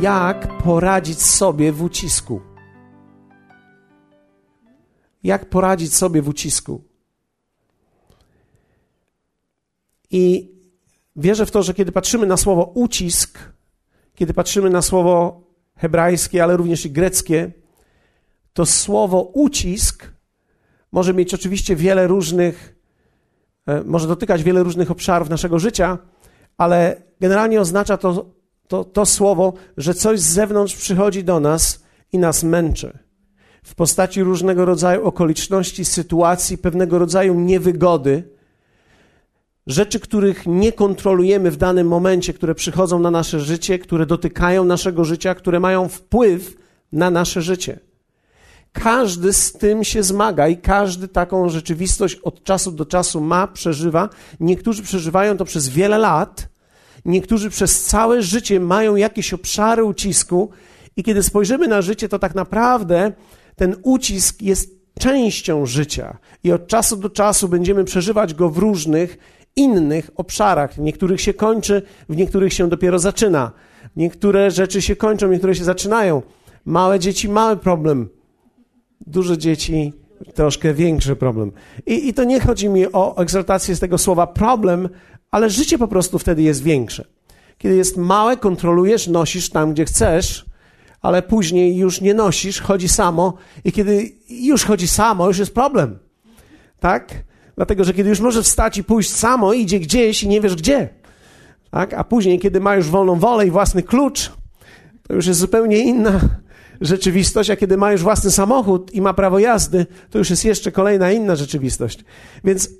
jak poradzić sobie w ucisku. Jak poradzić sobie w ucisku. I wierzę w to, że kiedy patrzymy na słowo ucisk, kiedy patrzymy na słowo hebrajskie, ale również i greckie, to słowo ucisk może mieć oczywiście wiele różnych, e, może dotykać wiele różnych obszarów naszego życia, ale generalnie oznacza to, to, to słowo, że coś z zewnątrz przychodzi do nas i nas męczy. W postaci różnego rodzaju okoliczności, sytuacji, pewnego rodzaju niewygody, rzeczy, których nie kontrolujemy w danym momencie, które przychodzą na nasze życie, które dotykają naszego życia, które mają wpływ na nasze życie. Każdy z tym się zmaga i każdy taką rzeczywistość od czasu do czasu ma, przeżywa. Niektórzy przeżywają to przez wiele lat, niektórzy przez całe życie mają jakieś obszary ucisku, i kiedy spojrzymy na życie, to tak naprawdę ten ucisk jest częścią życia i od czasu do czasu będziemy przeżywać go w różnych innych obszarach. W niektórych się kończy, w niektórych się dopiero zaczyna. Niektóre rzeczy się kończą, niektóre się zaczynają. Małe dzieci, mały problem. Duże dzieci, troszkę większy problem. I, I to nie chodzi mi o egzaltację z tego słowa problem, ale życie po prostu wtedy jest większe. Kiedy jest małe, kontrolujesz, nosisz tam, gdzie chcesz, ale później już nie nosisz, chodzi samo i kiedy już chodzi samo, już jest problem. Tak? Dlatego, że kiedy już może wstać i pójść samo, idzie gdzieś i nie wiesz gdzie. Tak? A później, kiedy ma już wolną wolę i własny klucz, to już jest zupełnie inna rzeczywistość, a kiedy ma już własny samochód i ma prawo jazdy, to już jest jeszcze kolejna inna rzeczywistość. Więc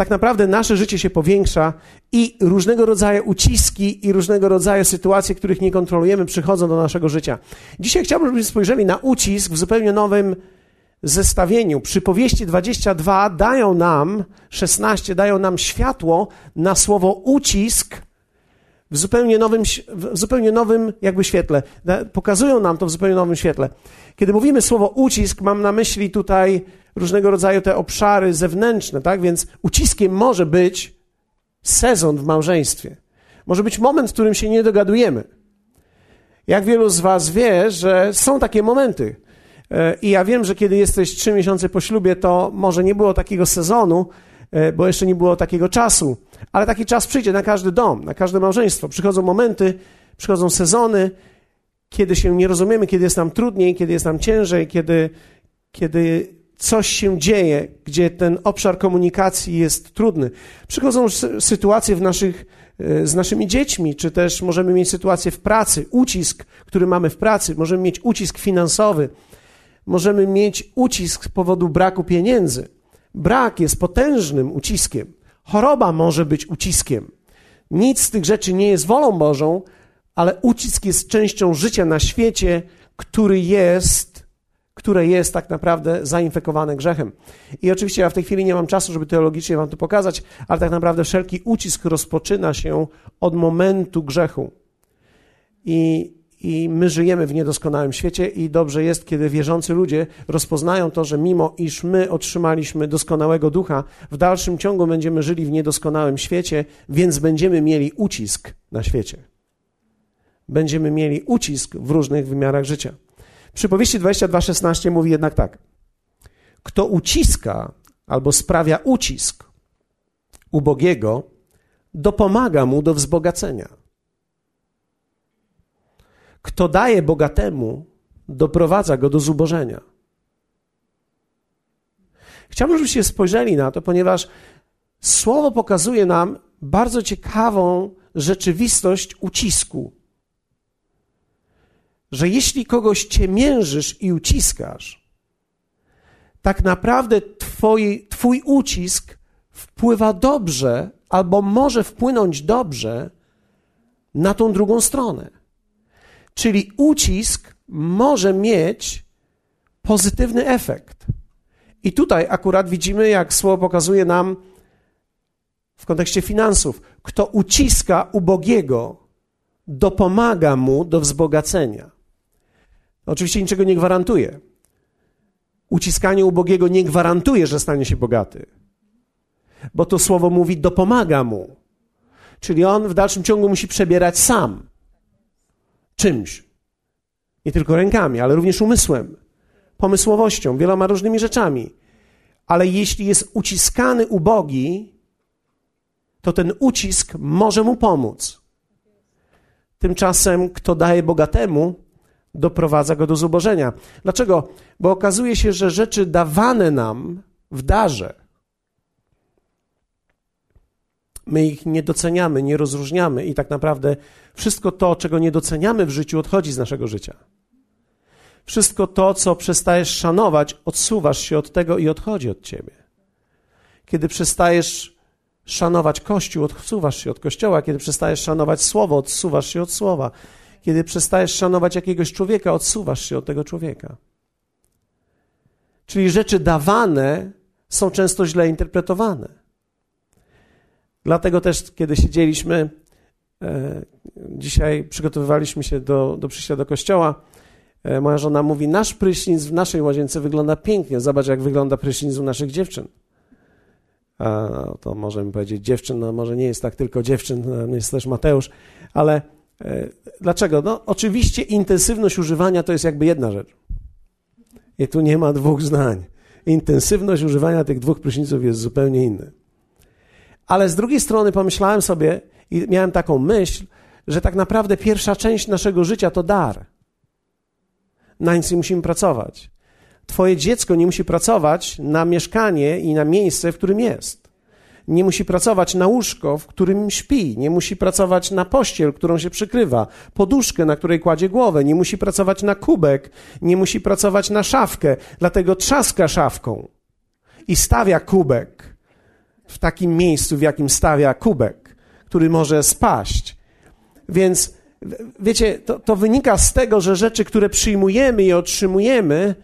tak naprawdę nasze życie się powiększa i różnego rodzaju uciski i różnego rodzaju sytuacje, których nie kontrolujemy, przychodzą do naszego życia. Dzisiaj chciałbym, żebyśmy spojrzeli na ucisk w zupełnie nowym zestawieniu. Przypowieści 22 dają nam, 16 dają nam światło na słowo ucisk w zupełnie nowym, w zupełnie nowym jakby świetle. Pokazują nam to w zupełnie nowym świetle. Kiedy mówimy słowo ucisk, mam na myśli tutaj różnego rodzaju te obszary zewnętrzne, tak? Więc uciskiem może być sezon w małżeństwie. Może być moment, w którym się nie dogadujemy. Jak wielu z Was wie, że są takie momenty. E, I ja wiem, że kiedy jesteś trzy miesiące po ślubie, to może nie było takiego sezonu, bo jeszcze nie było takiego czasu. Ale taki czas przyjdzie na każdy dom, na każde małżeństwo. Przychodzą momenty, przychodzą sezony, kiedy się nie rozumiemy, kiedy jest nam trudniej, kiedy jest nam ciężej, kiedy, kiedy coś się dzieje, gdzie ten obszar komunikacji jest trudny. Przychodzą sytuacje w naszych, e, z naszymi dziećmi, czy też możemy mieć sytuację w pracy, ucisk, który mamy w pracy, możemy mieć ucisk finansowy, możemy mieć ucisk z powodu braku pieniędzy. Brak jest potężnym uciskiem. Choroba może być uciskiem. Nic z tych rzeczy nie jest wolą Bożą, ale ucisk jest częścią życia na świecie, który jest, które jest tak naprawdę zainfekowane grzechem. I oczywiście ja w tej chwili nie mam czasu, żeby teologicznie wam to pokazać, ale tak naprawdę wszelki ucisk rozpoczyna się od momentu grzechu. I i my żyjemy w niedoskonałym świecie i dobrze jest, kiedy wierzący ludzie rozpoznają to, że mimo iż my otrzymaliśmy doskonałego ducha, w dalszym ciągu będziemy żyli w niedoskonałym świecie, więc będziemy mieli ucisk na świecie. Będziemy mieli ucisk w różnych wymiarach życia. Przypowieści 22:16 mówi jednak tak: Kto uciska albo sprawia ucisk ubogiego, dopomaga mu do wzbogacenia. Kto daje bogatemu, doprowadza go do zubożenia. Chciałbym, żebyście spojrzeli na to, ponieważ słowo pokazuje nam bardzo ciekawą rzeczywistość ucisku. Że jeśli kogoś ciemiężysz i uciskasz, tak naprawdę twoi, twój ucisk wpływa dobrze albo może wpłynąć dobrze na tą drugą stronę. Czyli ucisk może mieć pozytywny efekt. I tutaj akurat widzimy, jak słowo pokazuje nam w kontekście finansów, kto uciska ubogiego, dopomaga mu do wzbogacenia. Oczywiście niczego nie gwarantuje. Uciskanie ubogiego nie gwarantuje, że stanie się bogaty. Bo to słowo mówi dopomaga mu. Czyli on w dalszym ciągu musi przebierać sam czymś, Nie tylko rękami, ale również umysłem, pomysłowością, wieloma różnymi rzeczami. Ale jeśli jest uciskany ubogi, to ten ucisk może mu pomóc. Tymczasem, kto daje bogatemu, doprowadza go do zubożenia. Dlaczego? Bo okazuje się, że rzeczy dawane nam w darze, my ich nie doceniamy, nie rozróżniamy i tak naprawdę wszystko to, czego nie doceniamy w życiu, odchodzi z naszego życia. Wszystko to, co przestajesz szanować, odsuwasz się od tego i odchodzi od ciebie. Kiedy przestajesz szanować Kościół, odsuwasz się od Kościoła. Kiedy przestajesz szanować Słowo, odsuwasz się od Słowa. Kiedy przestajesz szanować jakiegoś człowieka, odsuwasz się od tego człowieka. Czyli rzeczy dawane są często źle interpretowane. Dlatego też, kiedy siedzieliśmy, e, dzisiaj przygotowywaliśmy się do, do przyjścia do kościoła, e, moja żona mówi: Nasz prysznic w naszej łazience wygląda pięknie. Zobacz, jak wygląda prysznic u naszych dziewczyn. A, to możemy powiedzieć dziewczyn, no może nie jest tak tylko dziewczyn, no, jest też Mateusz, ale e, dlaczego? No, oczywiście intensywność używania to jest jakby jedna rzecz. I tu nie ma dwóch zdań. Intensywność używania tych dwóch pryszniców jest zupełnie inna. Ale z drugiej strony pomyślałem sobie i miałem taką myśl, że tak naprawdę pierwsza część naszego życia to dar. Na nic nie musimy pracować. Twoje dziecko nie musi pracować na mieszkanie i na miejsce, w którym jest. Nie musi pracować na łóżko, w którym śpi. Nie musi pracować na pościel, którą się przykrywa. Poduszkę, na której kładzie głowę. Nie musi pracować na kubek. Nie musi pracować na szafkę. Dlatego trzaska szafką i stawia kubek w takim miejscu, w jakim stawia kubek, który może spaść. Więc wiecie, to, to wynika z tego, że rzeczy, które przyjmujemy i otrzymujemy,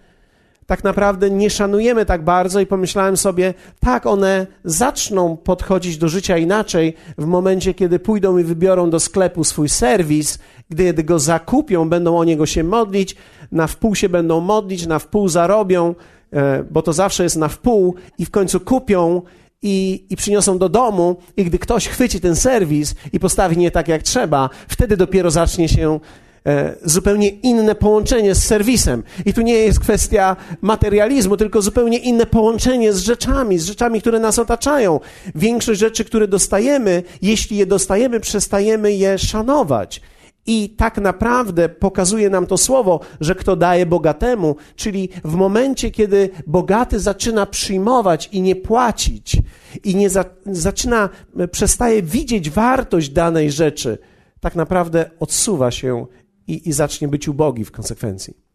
tak naprawdę nie szanujemy tak bardzo i pomyślałem sobie, tak, one zaczną podchodzić do życia inaczej w momencie, kiedy pójdą i wybiorą do sklepu swój serwis, gdy go zakupią, będą o niego się modlić, na wpół się będą modlić, na wpół zarobią, e, bo to zawsze jest na wpół i w końcu kupią i, i przyniosą do domu, i gdy ktoś chwyci ten serwis i postawi nie tak jak trzeba, wtedy dopiero zacznie się e, zupełnie inne połączenie z serwisem. I tu nie jest kwestia materializmu, tylko zupełnie inne połączenie z rzeczami, z rzeczami, które nas otaczają. Większość rzeczy, które dostajemy, jeśli je dostajemy, przestajemy je szanować. I tak naprawdę pokazuje nam to słowo, że kto daje bogatemu, czyli w momencie, kiedy bogaty zaczyna przyjmować i nie płacić, i nie za, zaczyna, przestaje widzieć wartość danej rzeczy, tak naprawdę odsuwa się i, i zacznie być ubogi w konsekwencji.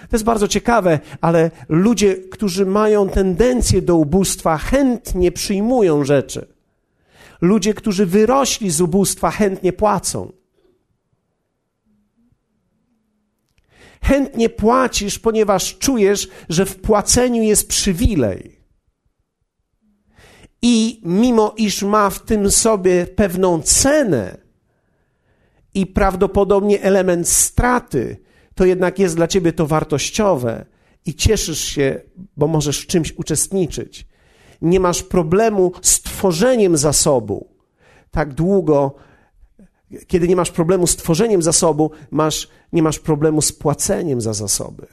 To jest bardzo ciekawe, ale ludzie, którzy mają tendencję do ubóstwa, chętnie przyjmują rzeczy. Ludzie, którzy wyrośli z ubóstwa, chętnie płacą. Chętnie płacisz, ponieważ czujesz, że w płaceniu jest przywilej. I mimo iż ma w tym sobie pewną cenę i prawdopodobnie element straty, to jednak jest dla ciebie to wartościowe i cieszysz się, bo możesz w czymś uczestniczyć. Nie masz problemu z tworzeniem zasobu tak długo, kiedy nie masz problemu z tworzeniem zasobu, masz, nie masz problemu z płaceniem za zasoby.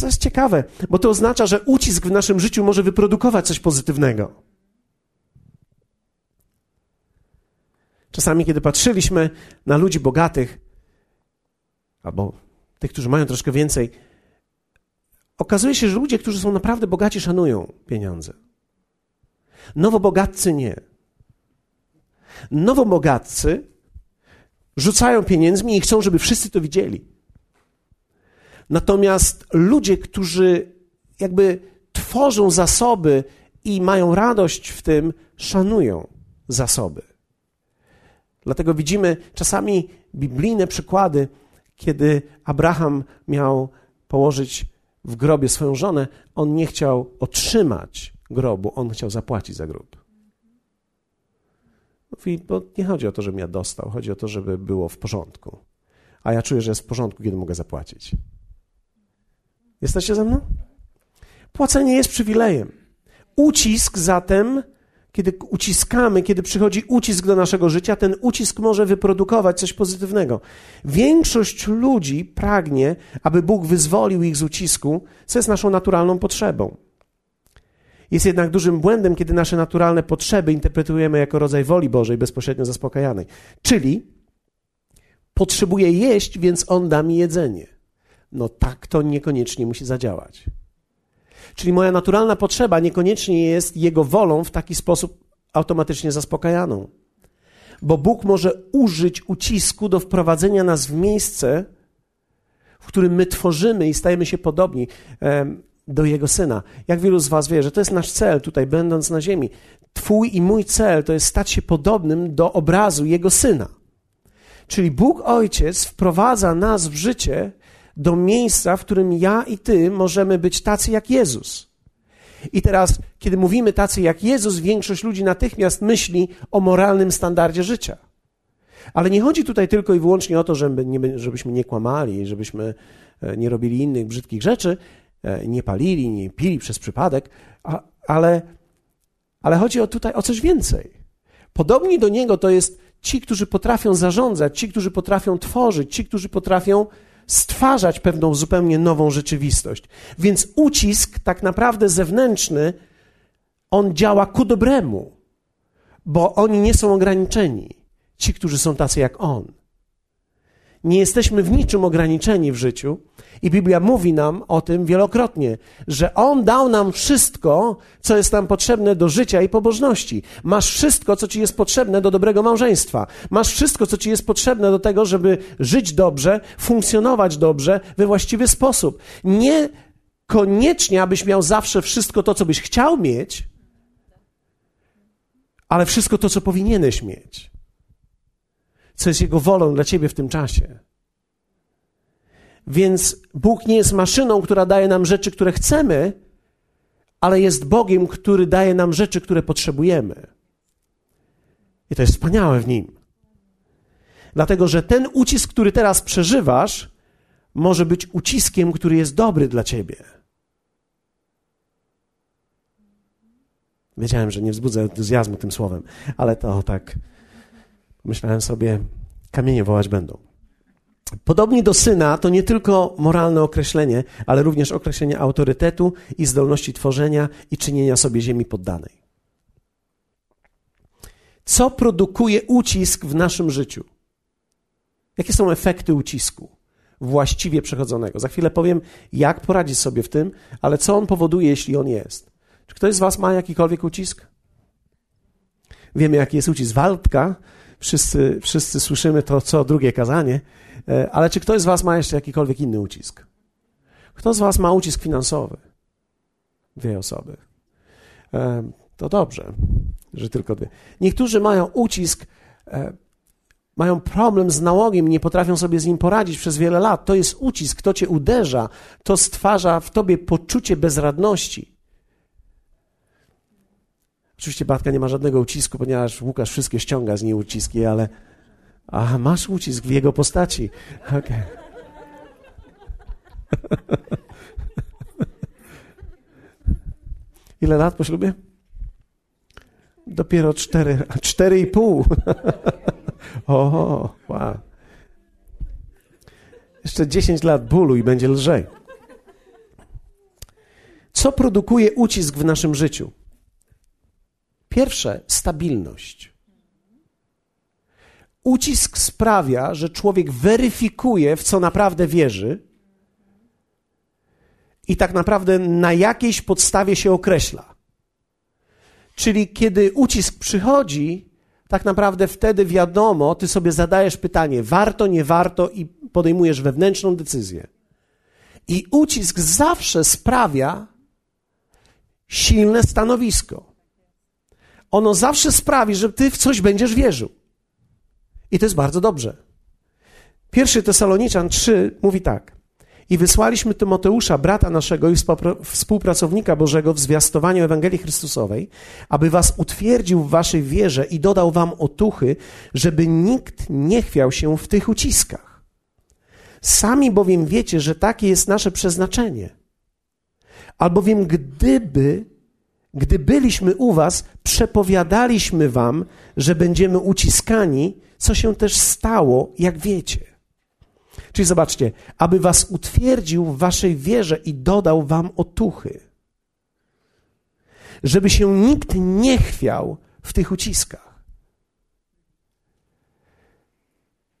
To jest ciekawe, bo to oznacza, że ucisk w naszym życiu może wyprodukować coś pozytywnego. Czasami, kiedy patrzyliśmy na ludzi bogatych, albo tych, którzy mają troszkę więcej, okazuje się, że ludzie, którzy są naprawdę bogaci, szanują pieniądze. Nowobogatcy nie. Nowobogatcy rzucają pieniędzmi i chcą, żeby wszyscy to widzieli. Natomiast ludzie, którzy jakby tworzą zasoby i mają radość w tym, szanują zasoby. Dlatego widzimy czasami biblijne przykłady, kiedy Abraham miał położyć w grobie swoją żonę, on nie chciał otrzymać grobu, on chciał zapłacić za grób. Mówi, bo nie chodzi o to, żebym ja dostał, chodzi o to, żeby było w porządku. A ja czuję, że jest w porządku, kiedy mogę zapłacić. Jesteście ze mną? Płacenie jest przywilejem. Ucisk zatem kiedy uciskamy, kiedy przychodzi ucisk do naszego życia, ten ucisk może wyprodukować coś pozytywnego. Większość ludzi pragnie, aby Bóg wyzwolił ich z ucisku, co jest naszą naturalną potrzebą. Jest jednak dużym błędem, kiedy nasze naturalne potrzeby interpretujemy jako rodzaj woli Bożej bezpośrednio zaspokajanej. Czyli potrzebuję jeść, więc On da mi jedzenie. No tak to niekoniecznie musi zadziałać. Czyli moja naturalna potrzeba niekoniecznie jest Jego wolą w taki sposób automatycznie zaspokajaną. Bo Bóg może użyć ucisku do wprowadzenia nas w miejsce, w którym my tworzymy i stajemy się podobni do Jego Syna. Jak wielu z Was wie, że to jest nasz cel tutaj, będąc na ziemi. Twój i mój cel to jest stać się podobnym do obrazu Jego Syna. Czyli Bóg Ojciec wprowadza nas w życie do miejsca, w którym ja i ty możemy być tacy jak Jezus. I teraz, kiedy mówimy tacy jak Jezus, większość ludzi natychmiast myśli o moralnym standardzie życia. Ale nie chodzi tutaj tylko i wyłącznie o to, żeby nie, żebyśmy nie kłamali, żebyśmy e, nie robili innych brzydkich rzeczy, nie palili, nie pili przez przypadek, ale, ale chodzi o tutaj o coś więcej. Podobni do Niego to jest ci, którzy potrafią zarządzać, ci, którzy potrafią tworzyć, ci, którzy potrafią stwarzać pewną zupełnie nową rzeczywistość. Więc ucisk, tak naprawdę zewnętrzny, on działa ku dobremu, bo oni nie są ograniczeni. Ci, którzy są tacy jak on. Nie jesteśmy w niczym ograniczeni w życiu i Biblia mówi nam o tym wielokrotnie, że On dał nam wszystko, co jest nam potrzebne do życia i pobożności. Masz wszystko, co ci jest potrzebne do dobrego małżeństwa. Masz wszystko, co ci jest potrzebne do tego, żeby żyć dobrze, funkcjonować dobrze, we właściwy sposób. Nie koniecznie, abyś miał zawsze wszystko to, co byś chciał mieć, ale wszystko to, co powinieneś mieć co jest Jego wolą dla Ciebie w tym czasie. Więc Bóg nie jest maszyną, która daje nam rzeczy, które chcemy, ale jest Bogiem, który daje nam rzeczy, które potrzebujemy. I to jest wspaniałe w Nim. Dlatego, że ten ucisk, który teraz przeżywasz, może być uciskiem, który jest dobry dla Ciebie. Wiedziałem, że nie wzbudzę entuzjazmu tym słowem, ale to tak Myślałem sobie, kamienie wołać będą. Podobnie do syna to nie tylko moralne określenie, ale również określenie autorytetu i zdolności tworzenia i czynienia sobie ziemi poddanej. Co produkuje ucisk w naszym życiu? Jakie są efekty ucisku właściwie przechodzonego? Za chwilę powiem, jak poradzić sobie w tym, ale co on powoduje, jeśli on jest. Czy ktoś z Was ma jakikolwiek ucisk? Wiemy, jaki jest ucisk. Waldka wszyscy, wszyscy słyszymy to co drugie kazanie, e, ale czy ktoś z Was ma jeszcze jakikolwiek inny ucisk? Kto z Was ma ucisk finansowy? Dwie osoby. E, to dobrze, że tylko dwie. Niektórzy mają ucisk, e, mają problem z nałogiem, nie potrafią sobie z nim poradzić przez wiele lat. To jest ucisk, to cię uderza, to stwarza w tobie poczucie bezradności. Oczywiście Batka nie ma żadnego ucisku, ponieważ Łukasz wszystkie ściąga z niej uciski, ale a masz ucisk w jego postaci. Okay. Ile lat po ślubie? Dopiero cztery, cztery i pół. o, wow. Jeszcze dziesięć lat bólu i będzie lżej. Co produkuje ucisk w naszym życiu? Pierwsze, stabilność. Ucisk sprawia, że człowiek weryfikuje, w co naprawdę wierzy i tak naprawdę na jakiejś podstawie się określa. Czyli kiedy ucisk przychodzi, tak naprawdę wtedy wiadomo, ty sobie zadajesz pytanie, warto, nie warto i podejmujesz wewnętrzną decyzję. I ucisk zawsze sprawia silne stanowisko ono zawsze sprawi, że ty w coś będziesz wierzył. I to jest bardzo dobrze. Pierwszy Tesaloniczan 3 mówi tak. I wysłaliśmy Tymoteusza, brata naszego i współpracownika Bożego w zwiastowaniu Ewangelii Chrystusowej, aby was utwierdził w waszej wierze i dodał wam otuchy, żeby nikt nie chwiał się w tych uciskach. Sami bowiem wiecie, że takie jest nasze przeznaczenie. Albowiem gdyby gdy byliśmy u was, przepowiadaliśmy wam, że będziemy uciskani, co się też stało, jak wiecie. Czyli zobaczcie, aby was utwierdził w waszej wierze i dodał wam otuchy. Żeby się nikt nie chwiał w tych uciskach.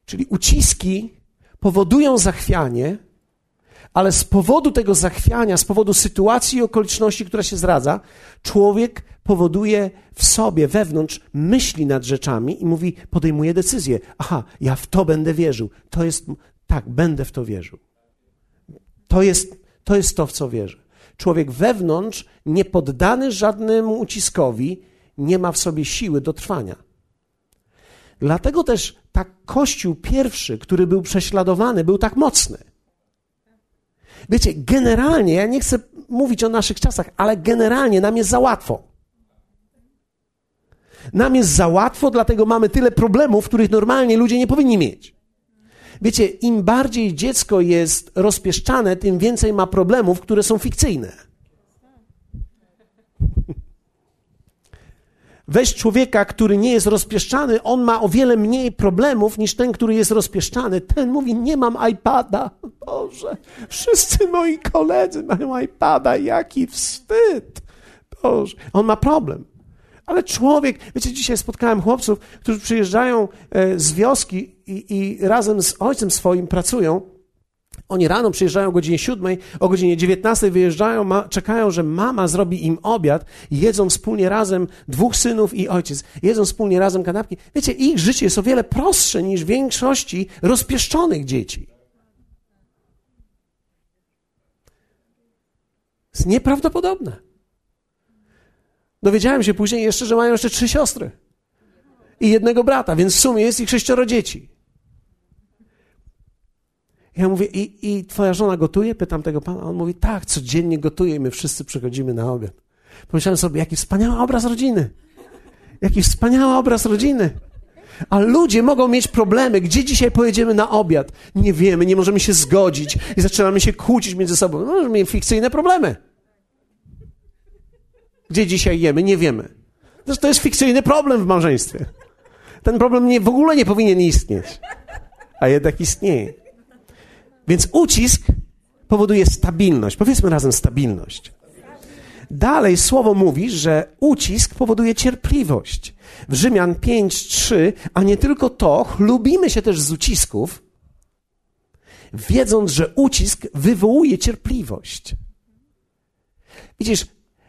Czyli uciski powodują zachwianie, ale z powodu tego zachwiania, z powodu sytuacji i okoliczności, która się zdradza, człowiek powoduje w sobie, wewnątrz, myśli nad rzeczami i mówi, podejmuje decyzję. Aha, ja w to będę wierzył. To jest, tak, będę w to wierzył. To jest to, jest to w co wierzę. Człowiek wewnątrz, niepoddany żadnemu uciskowi, nie ma w sobie siły do trwania. Dlatego też tak Kościół pierwszy, który był prześladowany, był tak mocny. Wiecie, generalnie, ja nie chcę mówić o naszych czasach, ale generalnie nam jest za łatwo. Nam jest za łatwo, dlatego mamy tyle problemów, których normalnie ludzie nie powinni mieć. Wiecie, im bardziej dziecko jest rozpieszczane, tym więcej ma problemów, które są fikcyjne. Weź człowieka, który nie jest rozpieszczany, on ma o wiele mniej problemów niż ten, który jest rozpieszczany. Ten mówi: Nie mam iPada. Boże, wszyscy moi koledzy mają iPada, jaki wstyd. Boże, on ma problem. Ale człowiek, wiecie, dzisiaj spotkałem chłopców, którzy przyjeżdżają e, z wioski i, i razem z ojcem swoim pracują oni rano przyjeżdżają o godzinie 7, o godzinie 19 wyjeżdżają, ma, czekają, że mama zrobi im obiad, jedzą wspólnie razem, dwóch synów i ojciec, jedzą wspólnie razem kanapki. Wiecie, ich życie jest o wiele prostsze niż większości rozpieszczonych dzieci. Jest nieprawdopodobne. Dowiedziałem się później jeszcze, że mają jeszcze trzy siostry i jednego brata, więc w sumie jest ich sześcioro dzieci. Ja mówię, i, i twoja żona gotuje? Pytam tego pana. On mówi, tak, codziennie gotuje i my wszyscy przychodzimy na obiad. Pomyślałem sobie, jaki wspaniały obraz rodziny. Jaki wspaniały obraz rodziny. A ludzie mogą mieć problemy. Gdzie dzisiaj pojedziemy na obiad? Nie wiemy, nie możemy się zgodzić i zaczynamy się kłócić między sobą. No, możemy mieć fikcyjne problemy. Gdzie dzisiaj jemy? Nie wiemy. To jest fikcyjny problem w małżeństwie. Ten problem nie, w ogóle nie powinien istnieć, a jednak istnieje. Więc ucisk powoduje stabilność. Powiedzmy razem stabilność. Dalej słowo mówi, że ucisk powoduje cierpliwość. W Rzymian 5:3, a nie tylko to, chlubimy się też z ucisków, wiedząc, że ucisk wywołuje cierpliwość. Widzisz,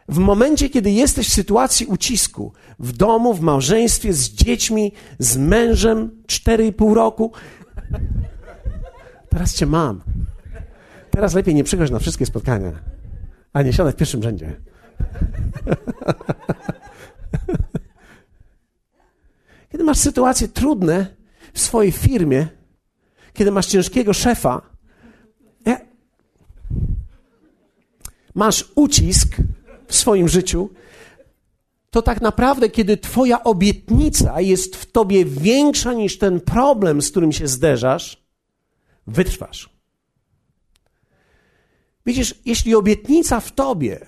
w momencie, kiedy jesteś w sytuacji ucisku, w domu, w małżeństwie, z dziećmi, z mężem, 4,5 roku, Teraz cię mam. Teraz lepiej nie przychodź na wszystkie spotkania, a nie siadaj w pierwszym rzędzie. Kiedy masz sytuacje trudne w swojej firmie, kiedy masz ciężkiego szefa, masz ucisk w swoim życiu, to tak naprawdę, kiedy Twoja obietnica jest w Tobie większa niż ten problem, z którym się zderzasz, wytrwasz. Widzisz, jeśli obietnica w tobie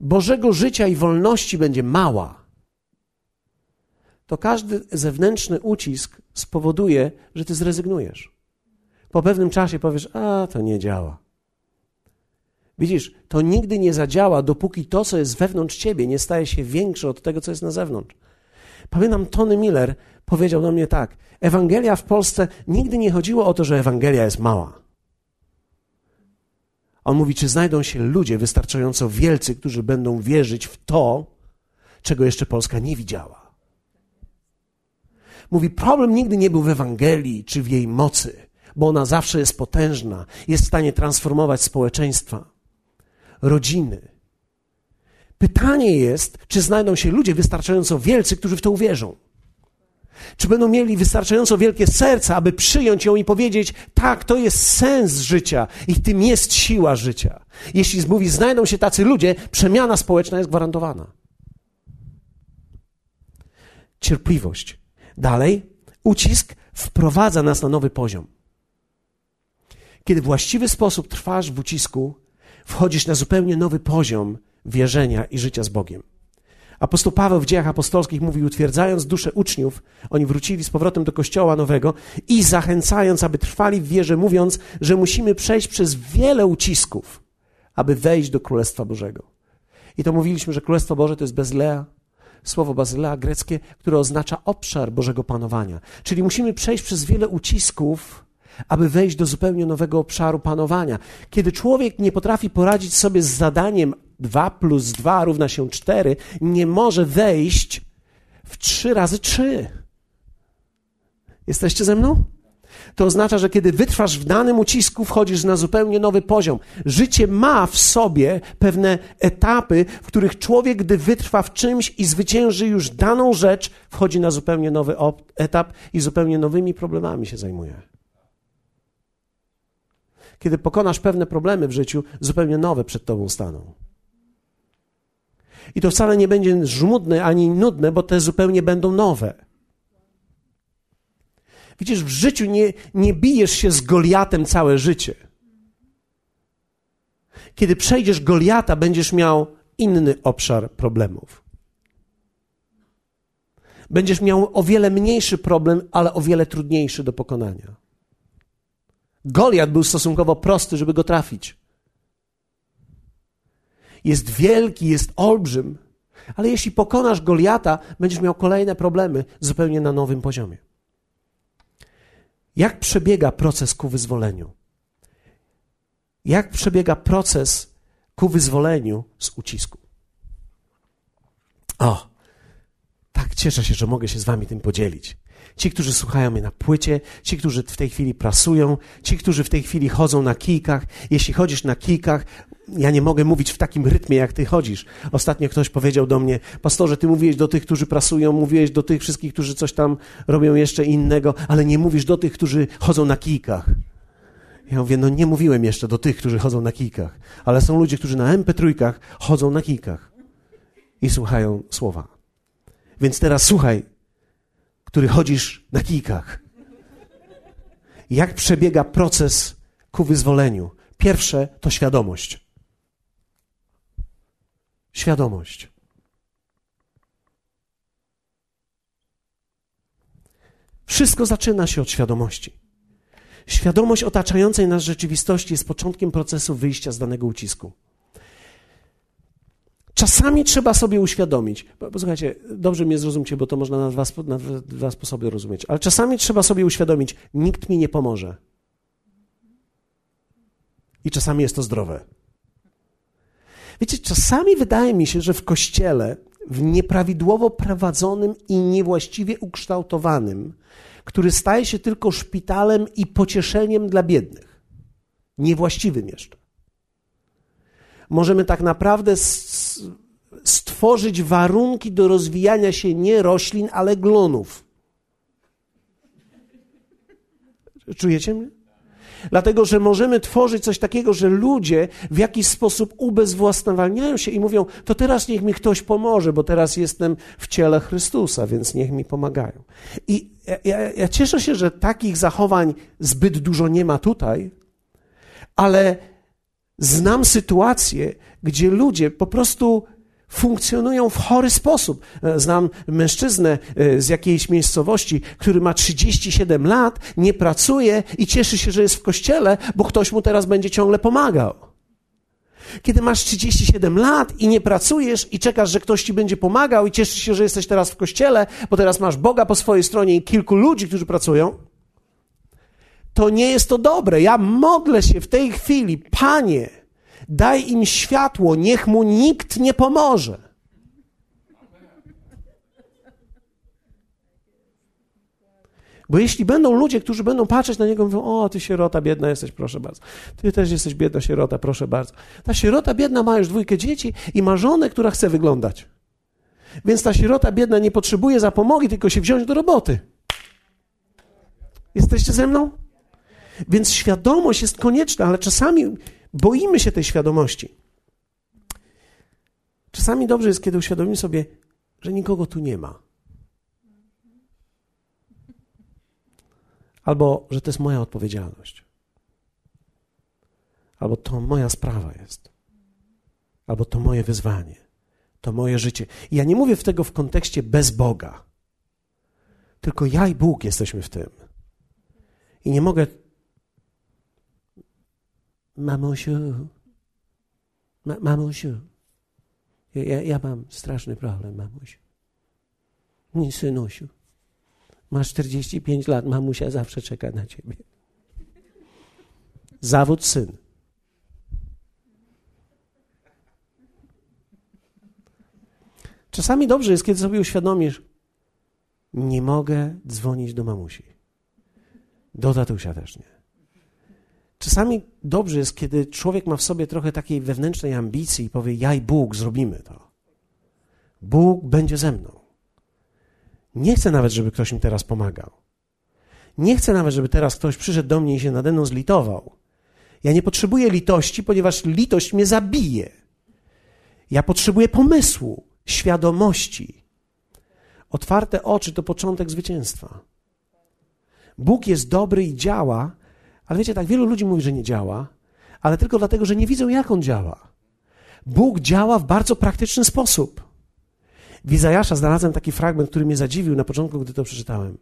Bożego życia i wolności będzie mała, to każdy zewnętrzny ucisk spowoduje, że ty zrezygnujesz. Po pewnym czasie powiesz: A, to nie działa. Widzisz, to nigdy nie zadziała, dopóki to, co jest wewnątrz ciebie, nie staje się większe od tego, co jest na zewnątrz. Pamiętam, Tony Miller powiedział do mnie tak: Ewangelia w Polsce nigdy nie chodziło o to, że Ewangelia jest mała. On mówi, czy znajdą się ludzie wystarczająco wielcy, którzy będą wierzyć w to, czego jeszcze Polska nie widziała. Mówi, problem nigdy nie był w Ewangelii czy w jej mocy, bo ona zawsze jest potężna, jest w stanie transformować społeczeństwa, rodziny. Pytanie jest, czy znajdą się ludzie wystarczająco wielcy, którzy w to uwierzą. Czy będą mieli wystarczająco wielkie serce, aby przyjąć ją i powiedzieć, tak, to jest sens życia i tym jest siła życia. Jeśli mówi, znajdą się tacy ludzie, przemiana społeczna jest gwarantowana. Cierpliwość. Dalej, ucisk wprowadza nas na nowy poziom. Kiedy w właściwy sposób trwasz w ucisku, wchodzisz na zupełnie nowy poziom wierzenia i życia z Bogiem. Apostoł Paweł w dziejach apostolskich mówi, utwierdzając duszę uczniów, oni wrócili z powrotem do kościoła nowego i zachęcając, aby trwali w wierze, mówiąc, że musimy przejść przez wiele ucisków, aby wejść do Królestwa Bożego. I to mówiliśmy, że Królestwo Boże to jest bezlea, słowo bazylea greckie, które oznacza obszar Bożego panowania. Czyli musimy przejść przez wiele ucisków, aby wejść do zupełnie nowego obszaru panowania. Kiedy człowiek nie potrafi poradzić sobie z zadaniem 2 plus 2 równa się 4, nie może wejść w 3 razy 3. Jesteście ze mną? To oznacza, że kiedy wytrwasz w danym ucisku, wchodzisz na zupełnie nowy poziom. Życie ma w sobie pewne etapy, w których człowiek, gdy wytrwa w czymś i zwycięży już daną rzecz, wchodzi na zupełnie nowy etap i zupełnie nowymi problemami się zajmuje. Kiedy pokonasz pewne problemy w życiu, zupełnie nowe przed tobą staną. I to wcale nie będzie żmudne ani nudne, bo te zupełnie będą nowe. Widzisz, w życiu nie, nie bijesz się z Goliatem całe życie. Kiedy przejdziesz Goliata, będziesz miał inny obszar problemów. Będziesz miał o wiele mniejszy problem, ale o wiele trudniejszy do pokonania. Goliat był stosunkowo prosty, żeby go trafić. Jest wielki, jest olbrzym, ale jeśli pokonasz Goliata, będziesz miał kolejne problemy zupełnie na nowym poziomie. Jak przebiega proces ku wyzwoleniu? Jak przebiega proces ku wyzwoleniu z ucisku? O, tak cieszę się, że mogę się z Wami tym podzielić. Ci, którzy słuchają mnie na płycie, ci, którzy w tej chwili prasują, ci, którzy w tej chwili chodzą na kijkach. Jeśli chodzisz na kijkach, ja nie mogę mówić w takim rytmie, jak ty chodzisz. Ostatnio ktoś powiedział do mnie, pastorze, ty mówiłeś do tych, którzy prasują, mówiłeś do tych wszystkich, którzy coś tam robią jeszcze innego, ale nie mówisz do tych, którzy chodzą na kijkach. Ja mówię, no nie mówiłem jeszcze do tych, którzy chodzą na kijkach, ale są ludzie, którzy na MP3 chodzą na kijkach i słuchają słowa. Więc teraz słuchaj, który chodzisz na kijkach. Jak przebiega proces ku wyzwoleniu? Pierwsze to świadomość. Świadomość. Wszystko zaczyna się od świadomości. Świadomość otaczającej nas rzeczywistości jest początkiem procesu wyjścia z danego ucisku. Czasami trzeba sobie uświadomić, posłuchajcie, dobrze mnie zrozumcie, bo to można na dwa, na dwa sposoby rozumieć, ale czasami trzeba sobie uświadomić, nikt mi nie pomoże. I czasami jest to zdrowe. Wiecie, czasami wydaje mi się, że w kościele, w nieprawidłowo prowadzonym i niewłaściwie ukształtowanym, który staje się tylko szpitalem i pocieszeniem dla biednych, niewłaściwym jeszcze, możemy tak naprawdę stworzyć warunki do rozwijania się nie roślin, ale glonów. Czujecie mnie? Dlatego, że możemy tworzyć coś takiego, że ludzie w jakiś sposób ubezwłasnowalniają się i mówią, to teraz niech mi ktoś pomoże, bo teraz jestem w ciele Chrystusa, więc niech mi pomagają. I ja, ja cieszę się, że takich zachowań zbyt dużo nie ma tutaj, ale znam sytuacje, gdzie ludzie po prostu funkcjonują w chory sposób. E, znam mężczyznę e, z jakiejś miejscowości, który ma 37 lat, nie pracuje i cieszy się, że jest w kościele, bo ktoś mu teraz będzie ciągle pomagał. Kiedy masz 37 lat i nie pracujesz i czekasz, że ktoś ci będzie pomagał i cieszysz się, że jesteś teraz w kościele, bo teraz masz Boga po swojej stronie i kilku ludzi, którzy pracują, to nie jest to dobre. Ja modlę się w tej chwili, Panie, Daj im światło, niech mu nikt nie pomoże. Bo jeśli będą ludzie, którzy będą patrzeć na niego, mówią: O, ty sierota biedna jesteś, proszę bardzo. Ty też jesteś biedna sierota, proszę bardzo. Ta sierota biedna ma już dwójkę dzieci i ma żonę, która chce wyglądać. Więc ta sierota biedna nie potrzebuje zapomogi, tylko się wziąć do roboty. Jesteście ze mną? Więc świadomość jest konieczna, ale czasami Boimy się tej świadomości. Czasami dobrze jest, kiedy uświadomimy sobie, że nikogo tu nie ma. Albo, że to jest moja odpowiedzialność. Albo to moja sprawa jest. Albo to moje wyzwanie. to moje życie. I ja nie mówię w tego w kontekście bez Boga. Tylko ja i Bóg jesteśmy w tym. I nie mogę. Mamusiu, ma, mamusiu, ja, ja mam straszny problem, mamusiu. Nie, synusiu. Masz 45 lat, mamusia zawsze czeka na ciebie. Zawód syn. Czasami dobrze jest, kiedy sobie uświadomisz, nie mogę dzwonić do mamusi. Do tatusia też nie. Czasami dobrze jest, kiedy człowiek ma w sobie trochę takiej wewnętrznej ambicji i powie: Ja i Bóg zrobimy to. Bóg będzie ze mną. Nie chcę nawet, żeby ktoś mi teraz pomagał. Nie chcę nawet, żeby teraz ktoś przyszedł do mnie i się nade mną zlitował. Ja nie potrzebuję litości, ponieważ litość mnie zabije. Ja potrzebuję pomysłu, świadomości. Otwarte oczy to początek zwycięstwa. Bóg jest dobry i działa, ale wiecie, tak wielu ludzi mówi, że nie działa, ale tylko dlatego, że nie widzą, jak on działa. Bóg działa w bardzo praktyczny sposób. W Izajasza znalazłem taki fragment, który mnie zadziwił na początku, gdy to przeczytałem.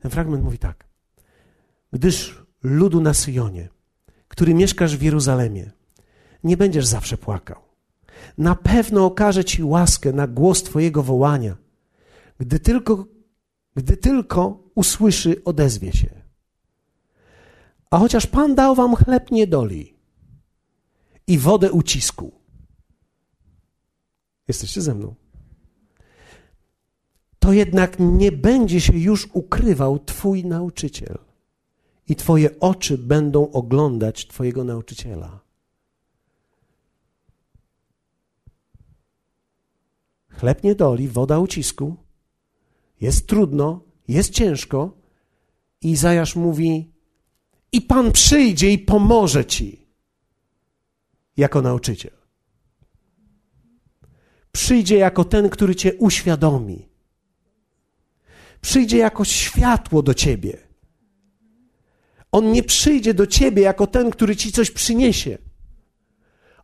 Ten fragment mówi tak. Gdyż ludu na Syjonie, który mieszkasz w Jeruzalemie, nie będziesz zawsze płakał. Na pewno okaże ci łaskę na głos Twojego wołania. Gdy tylko, gdy tylko usłyszy, odezwie się. A chociaż Pan dał wam chleb niedoli i wodę ucisku. Jesteście ze mną to jednak nie będzie się już ukrywał Twój nauczyciel i Twoje oczy będą oglądać Twojego nauczyciela. Chleb nie doli, woda ucisku, jest trudno, jest ciężko. I Izajasz mówi: I Pan przyjdzie i pomoże Ci jako nauczyciel. Przyjdzie jako ten, który Cię uświadomi przyjdzie jako światło do ciebie. On nie przyjdzie do ciebie jako ten, który ci coś przyniesie.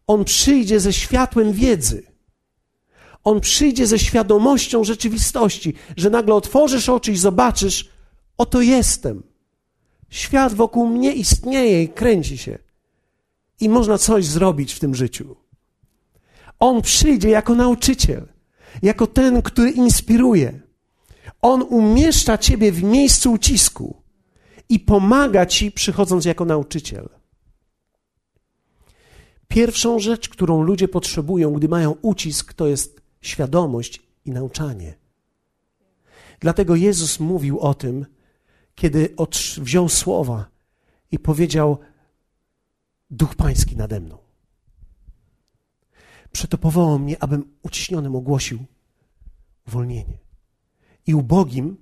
On przyjdzie ze światłem wiedzy. On przyjdzie ze świadomością rzeczywistości, że nagle otworzysz oczy i zobaczysz, oto jestem. Świat wokół mnie istnieje i kręci się. I można coś zrobić w tym życiu. On przyjdzie jako nauczyciel, jako ten, który inspiruje. On umieszcza ciebie w miejscu ucisku i pomaga ci, przychodząc jako nauczyciel. Pierwszą rzecz, którą ludzie potrzebują, gdy mają ucisk, to jest świadomość i nauczanie. Dlatego Jezus mówił o tym, kiedy wziął słowa i powiedział: Duch Pański nade mną. Przeto powołał mnie, abym uciśnionym ogłosił uwolnienie i ubogim,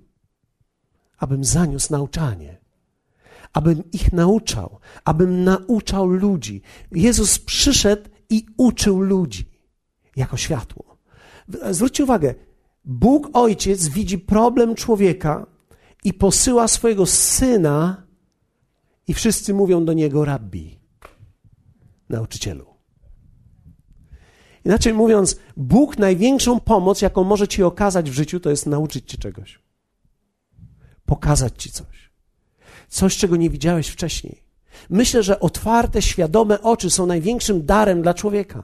abym zaniósł nauczanie, abym ich nauczał, abym nauczał ludzi. Jezus przyszedł i uczył ludzi jako światło. Zwróćcie uwagę, Bóg Ojciec widzi problem człowieka i posyła swojego syna, i wszyscy mówią do niego rabbi, nauczycielu. Inaczej mówiąc, Bóg największą pomoc, jaką może ci okazać w życiu, to jest nauczyć ci czegoś. Pokazać ci coś. Coś, czego nie widziałeś wcześniej. Myślę, że otwarte, świadome oczy są największym darem dla człowieka.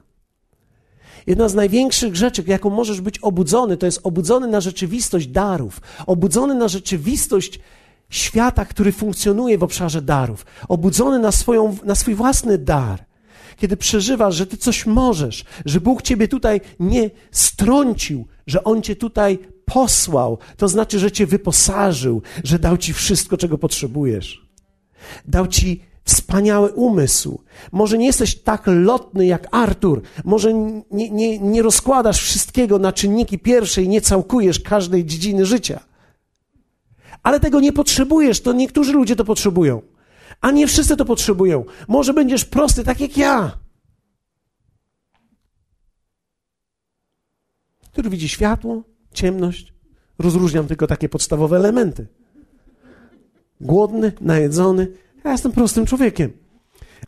Jedna z największych rzeczy, jaką możesz być obudzony, to jest obudzony na rzeczywistość darów, obudzony na rzeczywistość świata, który funkcjonuje w obszarze darów, obudzony na, swoją, na swój własny dar. Kiedy przeżywasz, że ty coś możesz, że Bóg ciebie tutaj nie strącił, że On cię tutaj posłał, to znaczy, że cię wyposażył, że dał ci wszystko, czego potrzebujesz. Dał ci wspaniały umysł. Może nie jesteś tak lotny jak Artur, może nie, nie, nie rozkładasz wszystkiego na czynniki pierwsze i nie całkujesz każdej dziedziny życia. Ale tego nie potrzebujesz, to niektórzy ludzie to potrzebują. A nie wszyscy to potrzebują. Może będziesz prosty, tak jak ja. Który widzi światło, ciemność. Rozróżniam tylko takie podstawowe elementy. Głodny, najedzony. Ja jestem prostym człowiekiem.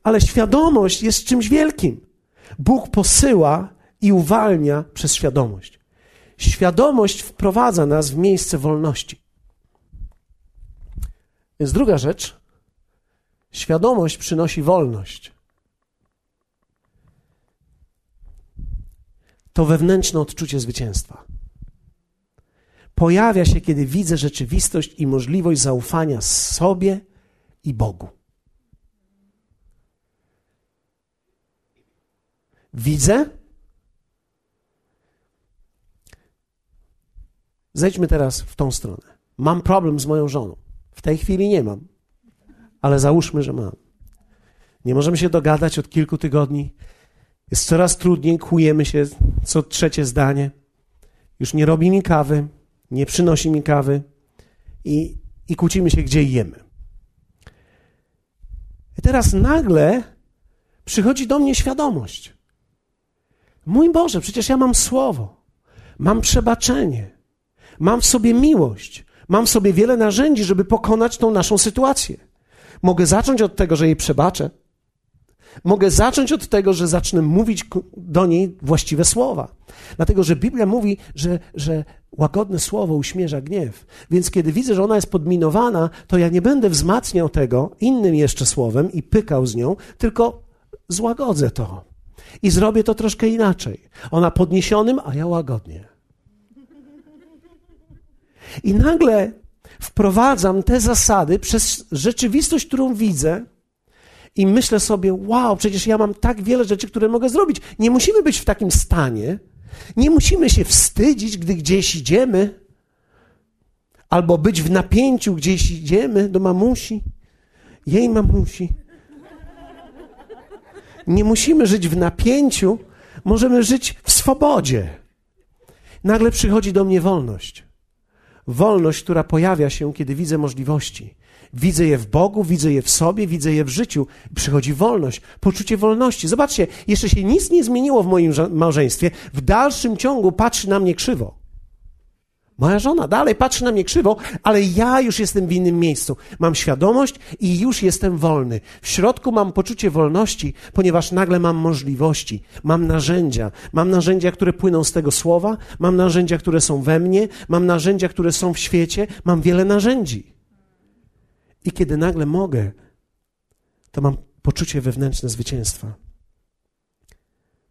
Ale świadomość jest czymś wielkim. Bóg posyła i uwalnia przez świadomość. Świadomość wprowadza nas w miejsce wolności. Więc druga rzecz, świadomość przynosi wolność. To wewnętrzne odczucie zwycięstwa. Pojawia się, kiedy widzę rzeczywistość i możliwość zaufania sobie i Bogu. Widzę. Zejdźmy teraz w tą stronę. Mam problem z moją żoną. W tej chwili nie mam, ale załóżmy, że mam. Nie możemy się dogadać od kilku tygodni. Jest coraz trudniej, kłujemy się co trzecie zdanie. Już nie robi mi kawy, nie przynosi mi kawy i, i kłócimy się, gdzie jemy. I teraz nagle przychodzi do mnie świadomość. Mój Boże, przecież ja mam słowo, mam przebaczenie, mam w sobie miłość, mam w sobie wiele narzędzi, żeby pokonać tą naszą sytuację. Mogę zacząć od tego, że jej przebaczę. Mogę zacząć od tego, że zacznę mówić do niej właściwe słowa. Dlatego, że Biblia mówi, że, że łagodne słowo uśmierza gniew. Więc kiedy widzę, że ona jest podminowana, to ja nie będę wzmacniał tego innym jeszcze słowem i pykał z nią, tylko złagodzę to. I zrobię to troszkę inaczej. Ona podniesionym, a ja łagodnie. I nagle wprowadzam te zasady przez rzeczywistość, którą widzę, i myślę sobie, wow, przecież ja mam tak wiele rzeczy, które mogę zrobić. Nie musimy być w takim stanie, nie musimy się wstydzić, gdy gdzieś idziemy, albo być w napięciu, gdzieś idziemy do mamusi, jej mamusi. Nie musimy żyć w napięciu, możemy żyć w swobodzie. Nagle przychodzi do mnie wolność. Wolność, która pojawia się, kiedy widzę możliwości. Widzę je w Bogu, widzę je w sobie, widzę je w życiu. Przychodzi wolność, poczucie wolności. Zobaczcie, jeszcze się nic nie zmieniło w moim małżeństwie. W dalszym ciągu patrzy na mnie krzywo. Moja żona dalej patrzy na mnie krzywo, ale ja już jestem w innym miejscu. Mam świadomość i już jestem wolny. W środku mam poczucie wolności, ponieważ nagle mam możliwości, mam narzędzia. Mam narzędzia, które płyną z tego słowa, mam narzędzia, które są we mnie, mam narzędzia, które są w świecie, mam wiele narzędzi. I kiedy nagle mogę, to mam poczucie wewnętrzne zwycięstwa.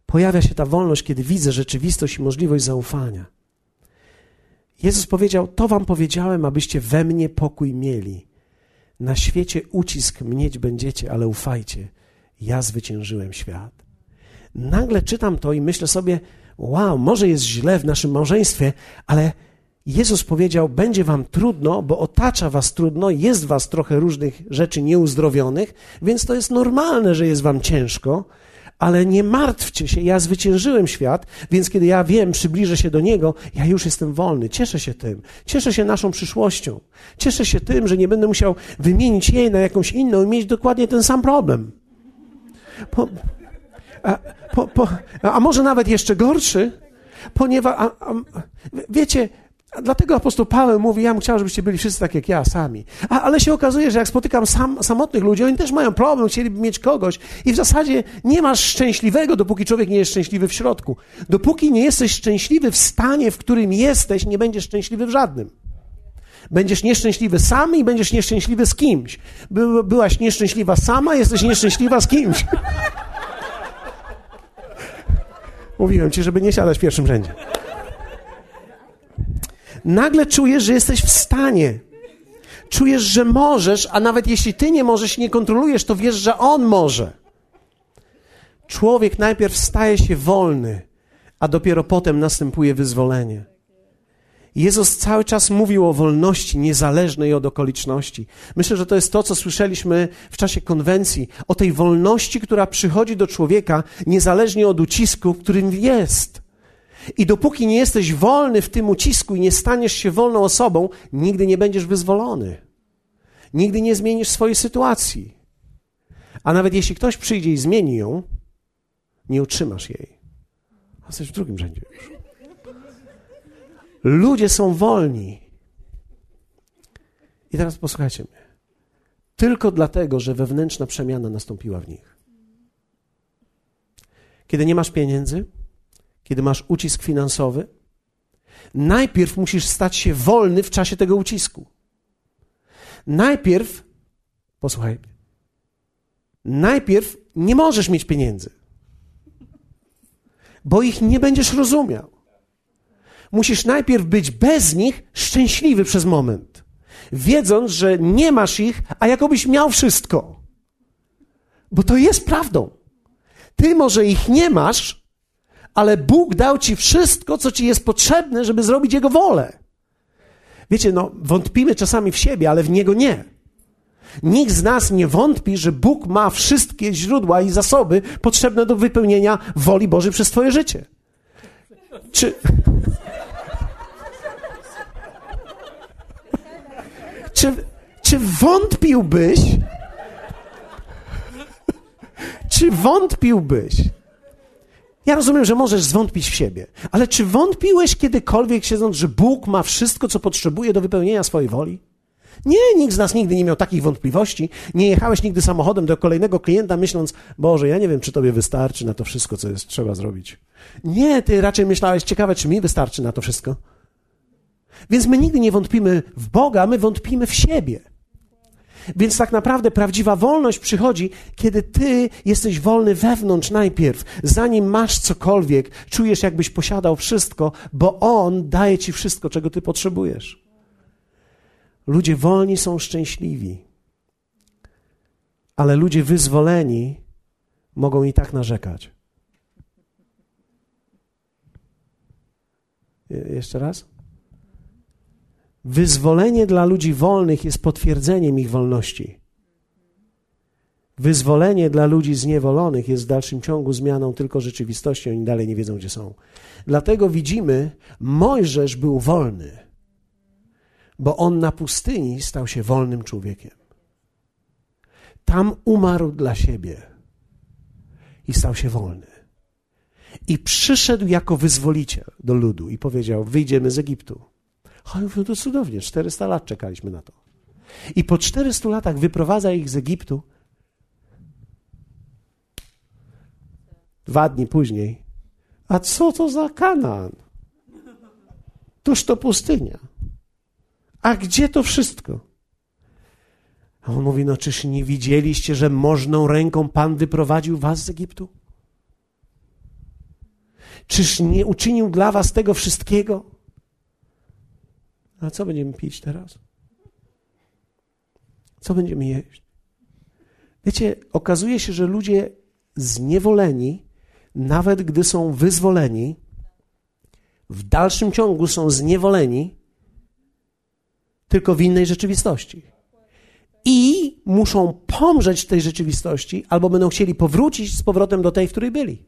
Pojawia się ta wolność, kiedy widzę rzeczywistość i możliwość zaufania. Jezus powiedział: To wam powiedziałem, abyście we mnie pokój mieli. Na świecie ucisk mieć będziecie, ale ufajcie, ja zwyciężyłem świat. Nagle czytam to i myślę sobie: Wow, może jest źle w naszym małżeństwie, ale Jezus powiedział: Będzie wam trudno, bo otacza was trudno, jest was trochę różnych rzeczy nieuzdrowionych, więc to jest normalne, że jest wam ciężko, ale nie martwcie się, ja zwyciężyłem świat, więc kiedy ja wiem, przybliżę się do Niego, ja już jestem wolny. Cieszę się tym. Cieszę się naszą przyszłością. Cieszę się tym, że nie będę musiał wymienić jej na jakąś inną i mieć dokładnie ten sam problem. Po, a, po, po, a może nawet jeszcze gorszy, ponieważ, a, a, wiecie, Dlatego apostoł Paweł mówi, ja bym chciał, żebyście byli wszyscy tak jak ja, sami. A, ale się okazuje, że jak spotykam sam, samotnych ludzi, oni też mają problem, chcieliby mieć kogoś i w zasadzie nie masz szczęśliwego, dopóki człowiek nie jest szczęśliwy w środku. Dopóki nie jesteś szczęśliwy w stanie, w którym jesteś, nie będziesz szczęśliwy w żadnym. Będziesz nieszczęśliwy sam i będziesz nieszczęśliwy z kimś. By, byłaś nieszczęśliwa sama, jesteś nieszczęśliwa z kimś. Mówiłem ci, żeby nie siadać w pierwszym rzędzie nagle czujesz, że jesteś w stanie. Czujesz, że możesz, a nawet jeśli ty nie możesz, nie kontrolujesz, to wiesz, że on może. Człowiek najpierw staje się wolny, a dopiero potem następuje wyzwolenie. Jezus cały czas mówił o wolności niezależnej od okoliczności. Myślę, że to jest to, co słyszeliśmy w czasie konwencji, o tej wolności, która przychodzi do człowieka niezależnie od ucisku, w którym jest. I dopóki nie jesteś wolny w tym ucisku i nie staniesz się wolną osobą, nigdy nie będziesz wyzwolony. Nigdy nie zmienisz swojej sytuacji. A nawet jeśli ktoś przyjdzie i zmieni ją, nie utrzymasz jej. A jesteś w drugim rzędzie już. Ludzie są wolni. I teraz posłuchajcie mnie. Tylko dlatego, że wewnętrzna przemiana nastąpiła w nich. Kiedy nie masz pieniędzy, kiedy masz ucisk finansowy, najpierw musisz stać się wolny w czasie tego ucisku. Najpierw, posłuchaj, najpierw nie możesz mieć pieniędzy, bo ich nie będziesz rozumiał. Musisz najpierw być bez nich szczęśliwy przez moment, wiedząc, że nie masz ich, a jakobyś miał wszystko. Bo to jest prawdą. Ty może ich nie masz, ale Bóg dał ci wszystko, co ci jest potrzebne, żeby zrobić Jego wolę. Wiecie, no, wątpimy czasami w siebie, ale w Niego nie. Nikt z nas nie wątpi, że Bóg ma wszystkie źródła i zasoby potrzebne do wypełnienia woli Bożej przez Twoje życie. Czy. czy, czy wątpiłbyś? Czy wątpiłbyś? Ja rozumiem, że możesz zwątpić w siebie, ale czy wątpiłeś kiedykolwiek, siedząc, że Bóg ma wszystko, co potrzebuje do wypełnienia swojej woli? Nie, nikt z nas nigdy nie miał takich wątpliwości. Nie jechałeś nigdy samochodem do kolejnego klienta, myśląc, Boże, ja nie wiem, czy tobie wystarczy na to wszystko, co jest trzeba zrobić. Nie, ty raczej myślałeś, ciekawe, czy mi wystarczy na to wszystko. Więc my nigdy nie wątpimy w Boga, my wątpimy w siebie. Więc tak naprawdę prawdziwa wolność przychodzi, kiedy ty jesteś wolny wewnątrz najpierw, zanim masz cokolwiek, czujesz, jakbyś posiadał wszystko, bo On daje ci wszystko, czego ty potrzebujesz. Ludzie wolni są szczęśliwi, ale ludzie wyzwoleni mogą i tak narzekać. Jeszcze raz? Wyzwolenie dla ludzi wolnych jest potwierdzeniem ich wolności. Wyzwolenie dla ludzi zniewolonych jest w dalszym ciągu zmianą tylko rzeczywistości, oni dalej nie wiedzą, gdzie są. Dlatego widzimy, Mojżesz był wolny, bo on na pustyni stał się wolnym człowiekiem. Tam umarł dla siebie i stał się wolny. I przyszedł jako wyzwoliciel do ludu i powiedział: Wyjdziemy z Egiptu. A mówią, to cudownie, 400 lat czekaliśmy na to. I po 400 latach wyprowadza ich z Egiptu. Dwa dni później. A co to za Kanaan? Toż to pustynia. A gdzie to wszystko? A on mówi, no czyż nie widzieliście, że możną ręką Pan wyprowadził was z Egiptu? Czyż nie uczynił dla was tego wszystkiego? A co będziemy pić teraz? Co będziemy jeść? Wiecie, okazuje się, że ludzie zniewoleni, nawet gdy są wyzwoleni, w dalszym ciągu są zniewoleni tylko w innej rzeczywistości. I muszą pomrzeć w tej rzeczywistości, albo będą chcieli powrócić z powrotem do tej, w której byli.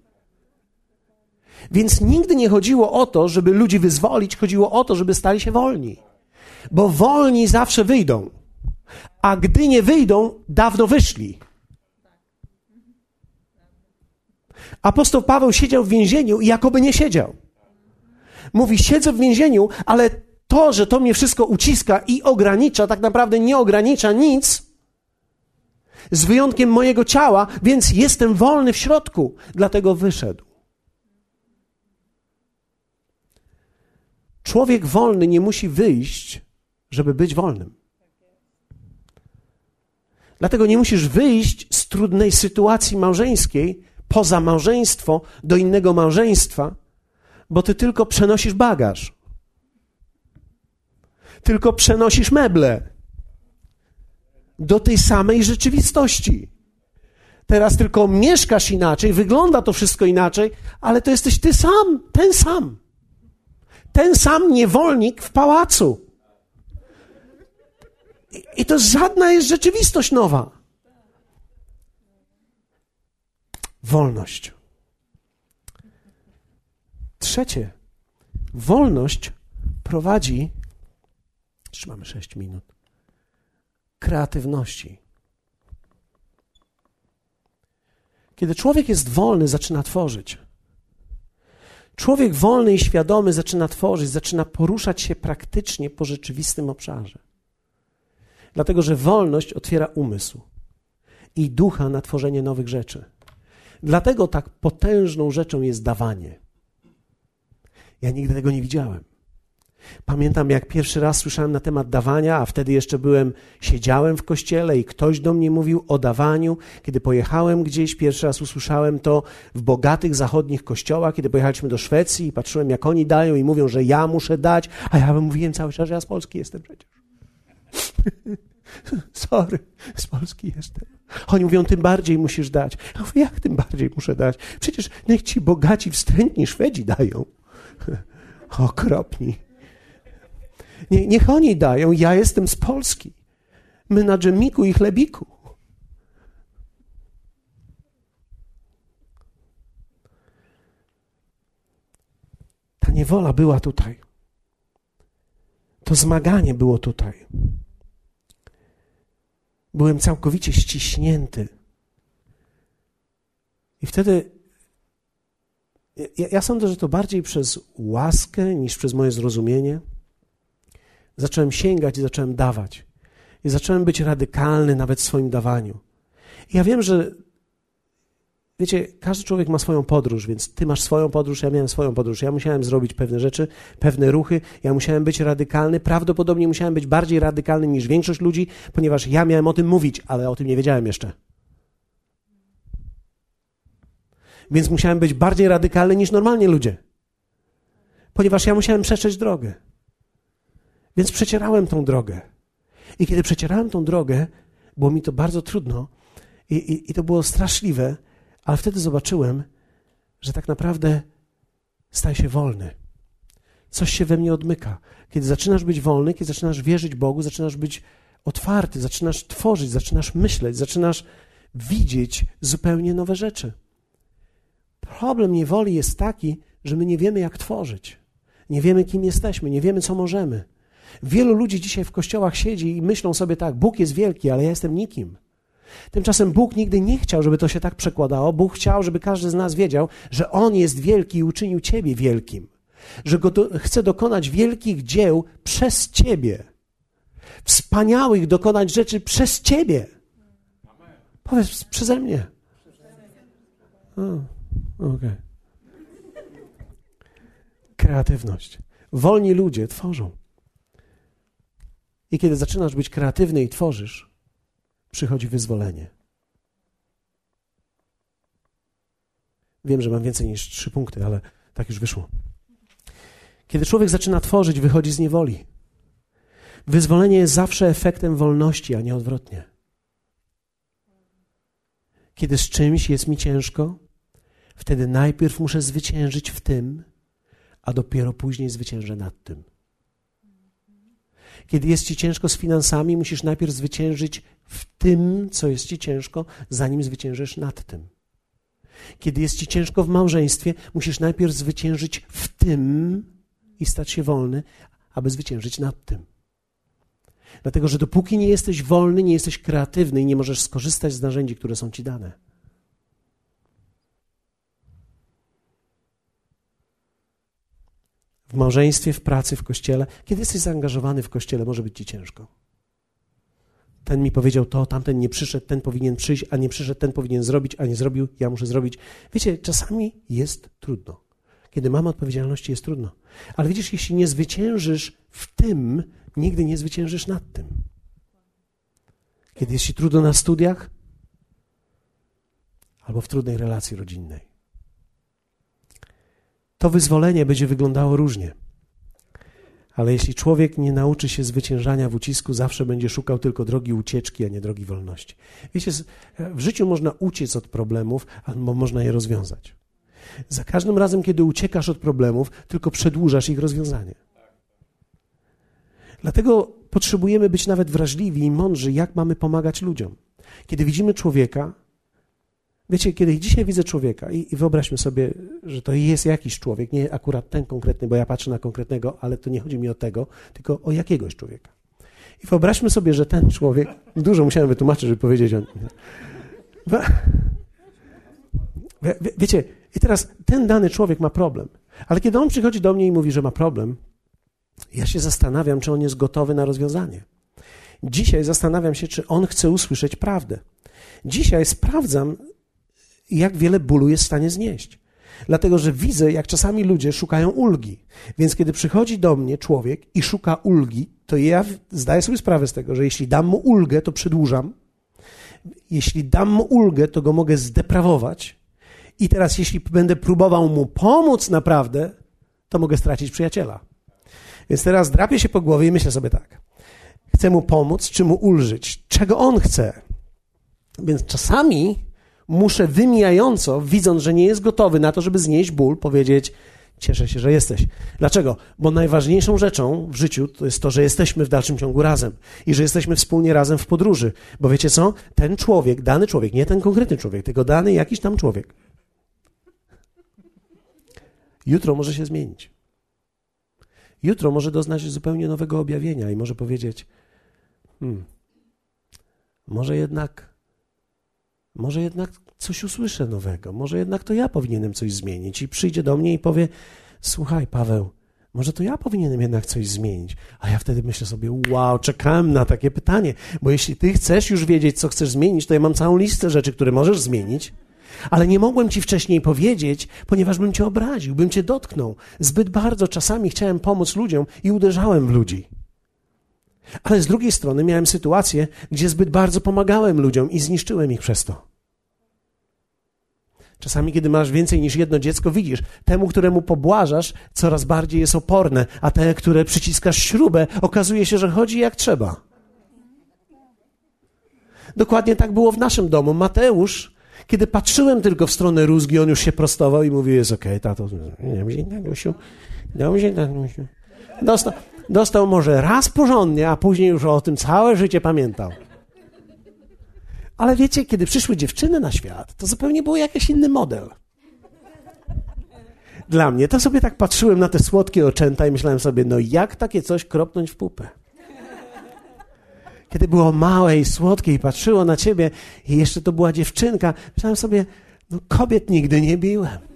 Więc nigdy nie chodziło o to, żeby ludzi wyzwolić, chodziło o to, żeby stali się wolni. Bo wolni zawsze wyjdą. A gdy nie wyjdą, dawno wyszli. Apostoł Paweł siedział w więzieniu i jakoby nie siedział. Mówi: Siedzę w więzieniu, ale to, że to mnie wszystko uciska i ogranicza, tak naprawdę nie ogranicza nic, z wyjątkiem mojego ciała, więc jestem wolny w środku, dlatego wyszedł. Człowiek wolny nie musi wyjść, żeby być wolnym. Dlatego nie musisz wyjść z trudnej sytuacji małżeńskiej poza małżeństwo do innego małżeństwa, bo ty tylko przenosisz bagaż. Tylko przenosisz meble do tej samej rzeczywistości. Teraz tylko mieszkasz inaczej, wygląda to wszystko inaczej, ale to jesteś ty sam, ten sam ten sam niewolnik w pałacu. I, i to żadna jest rzeczywistość nowa. Wolność. Trzecie. Wolność prowadzi, jeszcze mamy sześć minut, kreatywności. Kiedy człowiek jest wolny, zaczyna tworzyć. Człowiek wolny i świadomy zaczyna tworzyć, zaczyna poruszać się praktycznie po rzeczywistym obszarze. Dlatego, że wolność otwiera umysł i ducha na tworzenie nowych rzeczy. Dlatego tak potężną rzeczą jest dawanie. Ja nigdy tego nie widziałem. Pamiętam, jak pierwszy raz słyszałem na temat dawania, a wtedy jeszcze byłem, siedziałem w kościele i ktoś do mnie mówił o dawaniu. Kiedy pojechałem gdzieś, pierwszy raz usłyszałem to w bogatych zachodnich kościołach, kiedy pojechaliśmy do Szwecji i patrzyłem, jak oni dają i mówią, że ja muszę dać, a ja mówiłem cały czas, że ja z Polski jestem przecież. Sorry, z Polski jestem. Oni mówią, tym bardziej musisz dać. Ja mówię, jak tym bardziej muszę dać? Przecież niech ci bogaci, wstrętni Szwedzi dają. Okropni. Nie, niech oni dają, ja jestem z Polski. My na dżemiku i chlebiku. Ta niewola była tutaj. To zmaganie było tutaj. Byłem całkowicie ściśnięty. I wtedy ja, ja, sądzę, że to bardziej przez łaskę niż przez moje zrozumienie. Zacząłem sięgać i zacząłem dawać. I zacząłem być radykalny nawet w swoim dawaniu. I ja wiem, że wiecie, każdy człowiek ma swoją podróż, więc ty masz swoją podróż, ja miałem swoją podróż. Ja musiałem zrobić pewne rzeczy, pewne ruchy, ja musiałem być radykalny. Prawdopodobnie musiałem być bardziej radykalny niż większość ludzi, ponieważ ja miałem o tym mówić, ale o tym nie wiedziałem jeszcze. Więc musiałem być bardziej radykalny niż normalnie ludzie. Ponieważ ja musiałem przestrzeć drogę. Więc przecierałem tą drogę. I kiedy przecierałem tą drogę, było mi to bardzo trudno i, i, i to było straszliwe, ale wtedy zobaczyłem, że tak naprawdę staję się wolny. Coś się we mnie odmyka. Kiedy zaczynasz być wolny, kiedy zaczynasz wierzyć Bogu, zaczynasz być otwarty, zaczynasz tworzyć, zaczynasz myśleć, zaczynasz widzieć zupełnie nowe rzeczy. Problem niewoli jest taki, że my nie wiemy, jak tworzyć. Nie wiemy, kim jesteśmy, nie wiemy, co możemy. Wielu ludzi dzisiaj w kościołach siedzi i myślą sobie tak: Bóg jest wielki, ale ja jestem nikim. Tymczasem Bóg nigdy nie chciał, żeby to się tak przekładało. Bóg chciał, żeby każdy z nas wiedział, że On jest wielki i uczynił Ciebie wielkim. Że go do, chce dokonać wielkich dzieł przez Ciebie. Wspaniałych dokonać rzeczy przez Ciebie. Powiedz przeze mnie. Okej. Okay. Kreatywność. Wolni ludzie tworzą. I kiedy zaczynasz być kreatywny i tworzysz, przychodzi wyzwolenie. Wiem, że mam więcej niż trzy punkty, ale tak już wyszło. Kiedy człowiek zaczyna tworzyć, wychodzi z niewoli. Wyzwolenie jest zawsze efektem wolności, a nie odwrotnie. Kiedy z czymś jest mi ciężko, wtedy najpierw muszę zwyciężyć w tym, a dopiero później zwyciężę nad tym. Kiedy jest ci ciężko z finansami, musisz najpierw zwyciężyć w tym, co jest ci ciężko, zanim zwyciężysz nad tym. Kiedy jest ci ciężko w małżeństwie, musisz najpierw zwyciężyć w tym i stać się wolny, aby zwyciężyć nad tym. Dlatego, że dopóki nie jesteś wolny, nie jesteś kreatywny i nie możesz skorzystać z narzędzi, które są ci dane. W małżeństwie, w pracy, w kościele. Kiedy jesteś zaangażowany w kościele, może być ci ciężko. Ten mi powiedział to, tamten nie przyszedł, ten powinien przyjść, a nie przyszedł, ten powinien zrobić, a nie zrobił, ja muszę zrobić. Wiecie, czasami jest trudno. Kiedy mamy odpowiedzialności, jest trudno. Ale widzisz, jeśli nie zwyciężysz w tym, nigdy nie zwyciężysz nad tym. Kiedy jest ci trudno na studiach, albo w trudnej relacji rodzinnej to wyzwolenie będzie wyglądało różnie. Ale jeśli człowiek nie nauczy się zwyciężania w ucisku, zawsze będzie szukał tylko drogi ucieczki, a nie drogi wolności. Wiecie, w życiu można uciec od problemów, albo można je rozwiązać. Za każdym razem, kiedy uciekasz od problemów, tylko przedłużasz ich rozwiązanie. Dlatego potrzebujemy być nawet wrażliwi i mądrzy, jak mamy pomagać ludziom. Kiedy widzimy człowieka, Wiecie, kiedy dzisiaj widzę człowieka i, i, wyobraźmy sobie, że to jest jakiś człowiek, nie akurat ten konkretny, bo ja patrzę na konkretnego, ale to nie chodzi mi o tego, tylko o jakiegoś człowieka. I wyobraźmy sobie, że ten człowiek, dużo musiałem wytłumaczyć, żeby powiedzieć o nim. Wie, wiecie, i teraz ten dany człowiek ma problem, ale kiedy on przychodzi do mnie i mówi, że ma problem, ja się zastanawiam, czy on jest gotowy na rozwiązanie. Dzisiaj zastanawiam się, czy on chce usłyszeć prawdę. Dzisiaj sprawdzam, jak wiele bólu jest w stanie znieść. Dlatego, że widzę, jak czasami ludzie szukają ulgi. Więc kiedy przychodzi do mnie człowiek i szuka ulgi, to ja zdaję sobie sprawę z tego, że jeśli dam mu ulgę, to przedłużam. Jeśli dam mu ulgę, to go mogę zdeprawować. I teraz, jeśli będę próbował mu pomóc naprawdę, to mogę stracić przyjaciela. Więc teraz drapię się po głowie i myślę sobie tak. Chcę mu pomóc, czy mu ulżyć? Czego on chce? Więc czasami muszę wymijająco, widząc, że nie jest gotowy na to, żeby znieść ból, powiedzieć: Cieszę się, że jesteś. Dlaczego? Bo najważniejszą rzeczą w życiu to jest to, że jesteśmy w dalszym ciągu razem i że jesteśmy wspólnie razem w podróży. Bo wiecie co? Ten człowiek, dany człowiek, nie ten konkretny człowiek, tylko dany jakiś tam człowiek, jutro może się zmienić. Jutro może doznać zupełnie nowego objawienia i może powiedzieć: hmm, Może jednak, może jednak coś usłyszę nowego, może jednak to ja powinienem coś zmienić. I przyjdzie do mnie i powie: Słuchaj, Paweł, może to ja powinienem jednak coś zmienić. A ja wtedy myślę sobie: Wow, czekałem na takie pytanie, bo jeśli ty chcesz już wiedzieć, co chcesz zmienić, to ja mam całą listę rzeczy, które możesz zmienić. Ale nie mogłem ci wcześniej powiedzieć, ponieważ bym cię obraził, bym cię dotknął. Zbyt bardzo czasami chciałem pomóc ludziom i uderzałem w ludzi. Ale z drugiej strony miałem sytuację, gdzie zbyt bardzo pomagałem ludziom i zniszczyłem ich przez to. Czasami, kiedy masz więcej niż jedno dziecko, widzisz, temu, któremu pobłażasz, coraz bardziej jest oporne, a te, które przyciskasz śrubę, okazuje się, że chodzi jak trzeba. Dokładnie tak było w naszym domu. Mateusz kiedy patrzyłem tylko w stronę rózgi, on już się prostował i mówił, jest okej, okay, tato, dobrze, Danusiu, dobrze, Danusiu. Dostał, dostał może raz porządnie, a później już o tym całe życie pamiętał. Ale wiecie, kiedy przyszły dziewczyny na świat, to zupełnie był jakiś inny model. Dla mnie to sobie tak patrzyłem na te słodkie oczęta i myślałem sobie, no jak takie coś kropnąć w pupę? kiedy było małe i słodkie i patrzyło na ciebie i jeszcze to była dziewczynka, myślałem sobie, no kobiet nigdy nie biłem.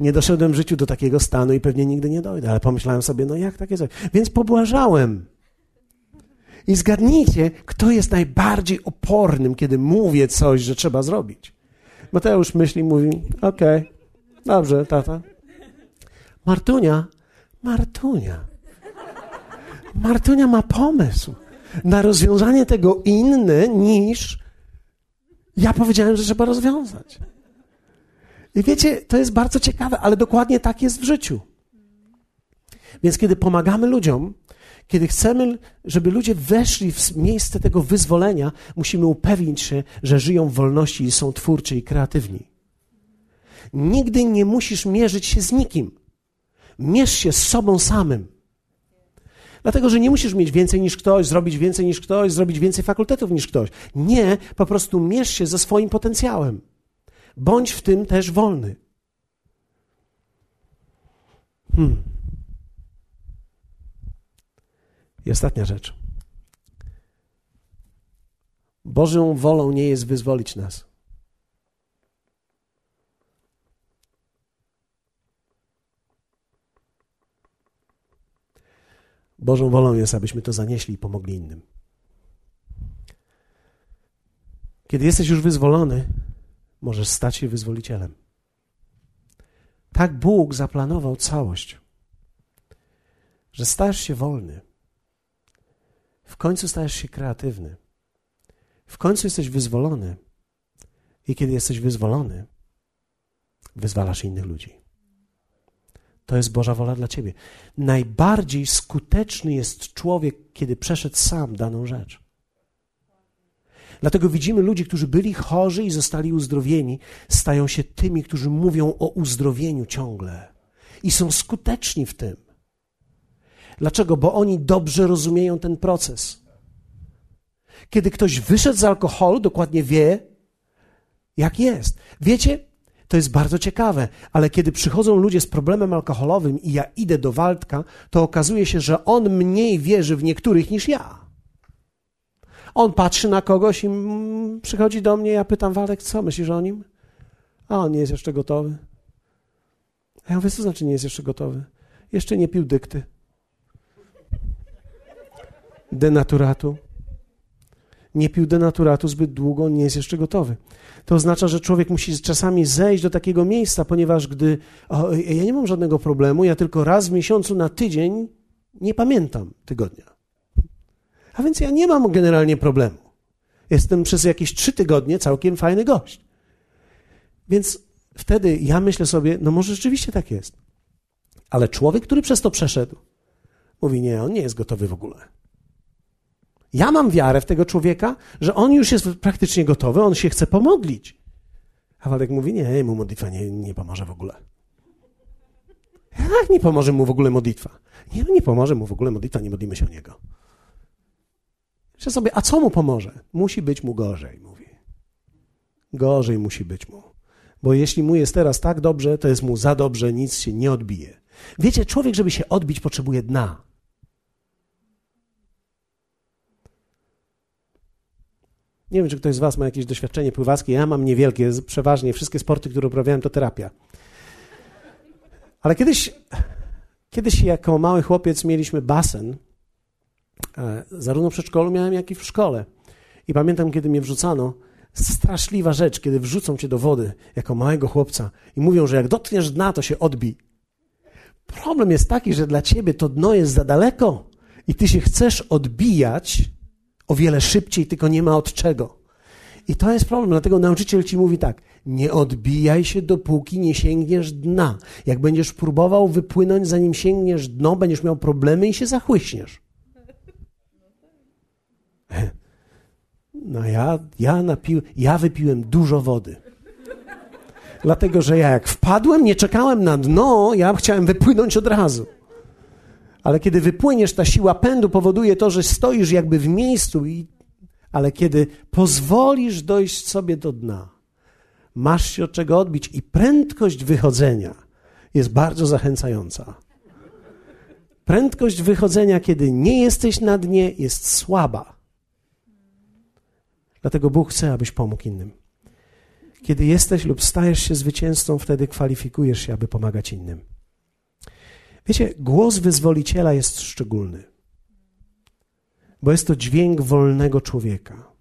Nie doszedłem w życiu do takiego stanu i pewnie nigdy nie dojdę, ale pomyślałem sobie, no jak takie coś. Więc pobłażałem. I zgadnijcie, kto jest najbardziej opornym, kiedy mówię coś, że trzeba zrobić. Mateusz myśli, mówi, okej, okay, dobrze, tata. Martunia, Martunia. Martunia ma pomysł na rozwiązanie tego inny niż ja powiedziałem, że trzeba rozwiązać. I wiecie, to jest bardzo ciekawe, ale dokładnie tak jest w życiu. Więc kiedy pomagamy ludziom, kiedy chcemy, żeby ludzie weszli w miejsce tego wyzwolenia, musimy upewnić się, że żyją w wolności i są twórczy i kreatywni. Nigdy nie musisz mierzyć się z nikim. Mierz się z sobą samym. Dlatego, że nie musisz mieć więcej niż ktoś, zrobić więcej niż ktoś, zrobić więcej fakultetów niż ktoś. Nie, po prostu mierz się ze swoim potencjałem. Bądź w tym też wolny. Hmm. I ostatnia rzecz. Bożą wolą nie jest wyzwolić nas. Bożą wolą jest, abyśmy to zanieśli i pomogli innym. Kiedy jesteś już wyzwolony, możesz stać się wyzwolicielem. Tak Bóg zaplanował całość, że stajesz się wolny. W końcu stajesz się kreatywny. W końcu jesteś wyzwolony. I kiedy jesteś wyzwolony, wyzwalasz innych ludzi. To jest Boża wola dla ciebie. Najbardziej skuteczny jest człowiek, kiedy przeszedł sam daną rzecz. Dlatego widzimy ludzi, którzy byli chorzy i zostali uzdrowieni, stają się tymi, którzy mówią o uzdrowieniu ciągle i są skuteczni w tym. Dlaczego? Bo oni dobrze rozumieją ten proces. Kiedy ktoś wyszedł z alkoholu, dokładnie wie, jak jest. Wiecie, to jest bardzo ciekawe, ale kiedy przychodzą ludzie z problemem alkoholowym i ja idę do Waldka, to okazuje się, że on mniej wierzy w niektórych niż ja. On patrzy na kogoś i przychodzi do mnie, ja pytam, Waldek, co myślisz o nim? A on nie jest jeszcze gotowy. A ja mówię, co znaczy nie jest jeszcze gotowy? Jeszcze nie pił dykty. Denaturatu. nie pił denaturatu zbyt długo, nie jest jeszcze gotowy. To oznacza, że człowiek musi czasami zejść do takiego miejsca, ponieważ gdy o, ja nie mam żadnego problemu, ja tylko raz w miesiącu na tydzień nie pamiętam tygodnia. A więc ja nie mam generalnie problemu. Jestem przez jakieś trzy tygodnie całkiem fajny gość. Więc wtedy ja myślę sobie, no może rzeczywiście tak jest. Ale człowiek, który przez to przeszedł, mówi: Nie, on nie jest gotowy w ogóle. Ja mam wiarę w tego człowieka, że on już jest praktycznie gotowy, on się chce pomodlić. A Waldek mówi: Nie, mu modlitwa nie, nie pomoże w ogóle. Jak nie pomoże mu w ogóle modlitwa? Nie, nie pomoże mu w ogóle modlitwa, nie modlimy się o niego. Myślę sobie, a co mu pomoże? Musi być mu gorzej, mówi. Gorzej musi być mu. Bo jeśli mu jest teraz tak dobrze, to jest mu za dobrze, nic się nie odbije. Wiecie, człowiek, żeby się odbić, potrzebuje dna. Nie wiem, czy ktoś z Was ma jakieś doświadczenie pływackie. Ja mam niewielkie, przeważnie wszystkie sporty, które uprawiałem, to terapia. Ale kiedyś, kiedyś jako mały chłopiec mieliśmy basen. E, zarówno w przedszkolu miałem, jak i w szkole. I pamiętam, kiedy mnie wrzucano, straszliwa rzecz, kiedy wrzucą cię do wody jako małego chłopca i mówią, że jak dotkniesz dna, to się odbij. Problem jest taki, że dla ciebie to dno jest za daleko i ty się chcesz odbijać o wiele szybciej, tylko nie ma od czego. I to jest problem, dlatego nauczyciel ci mówi tak: nie odbijaj się, dopóki nie sięgniesz dna. Jak będziesz próbował wypłynąć, zanim sięgniesz dno, będziesz miał problemy i się zachłyśniesz. No ja, ja, napił, ja wypiłem dużo wody. Dlatego, że ja jak wpadłem, nie czekałem na dno, ja chciałem wypłynąć od razu. Ale kiedy wypłyniesz, ta siła pędu powoduje to, że stoisz jakby w miejscu, i, ale kiedy pozwolisz dojść sobie do dna, masz się od czego odbić i prędkość wychodzenia jest bardzo zachęcająca. Prędkość wychodzenia, kiedy nie jesteś na dnie, jest słaba. Dlatego Bóg chce, abyś pomógł innym. Kiedy jesteś lub stajesz się zwycięzcą, wtedy kwalifikujesz się, aby pomagać innym. Wiecie, głos wyzwoliciela jest szczególny, bo jest to dźwięk wolnego człowieka.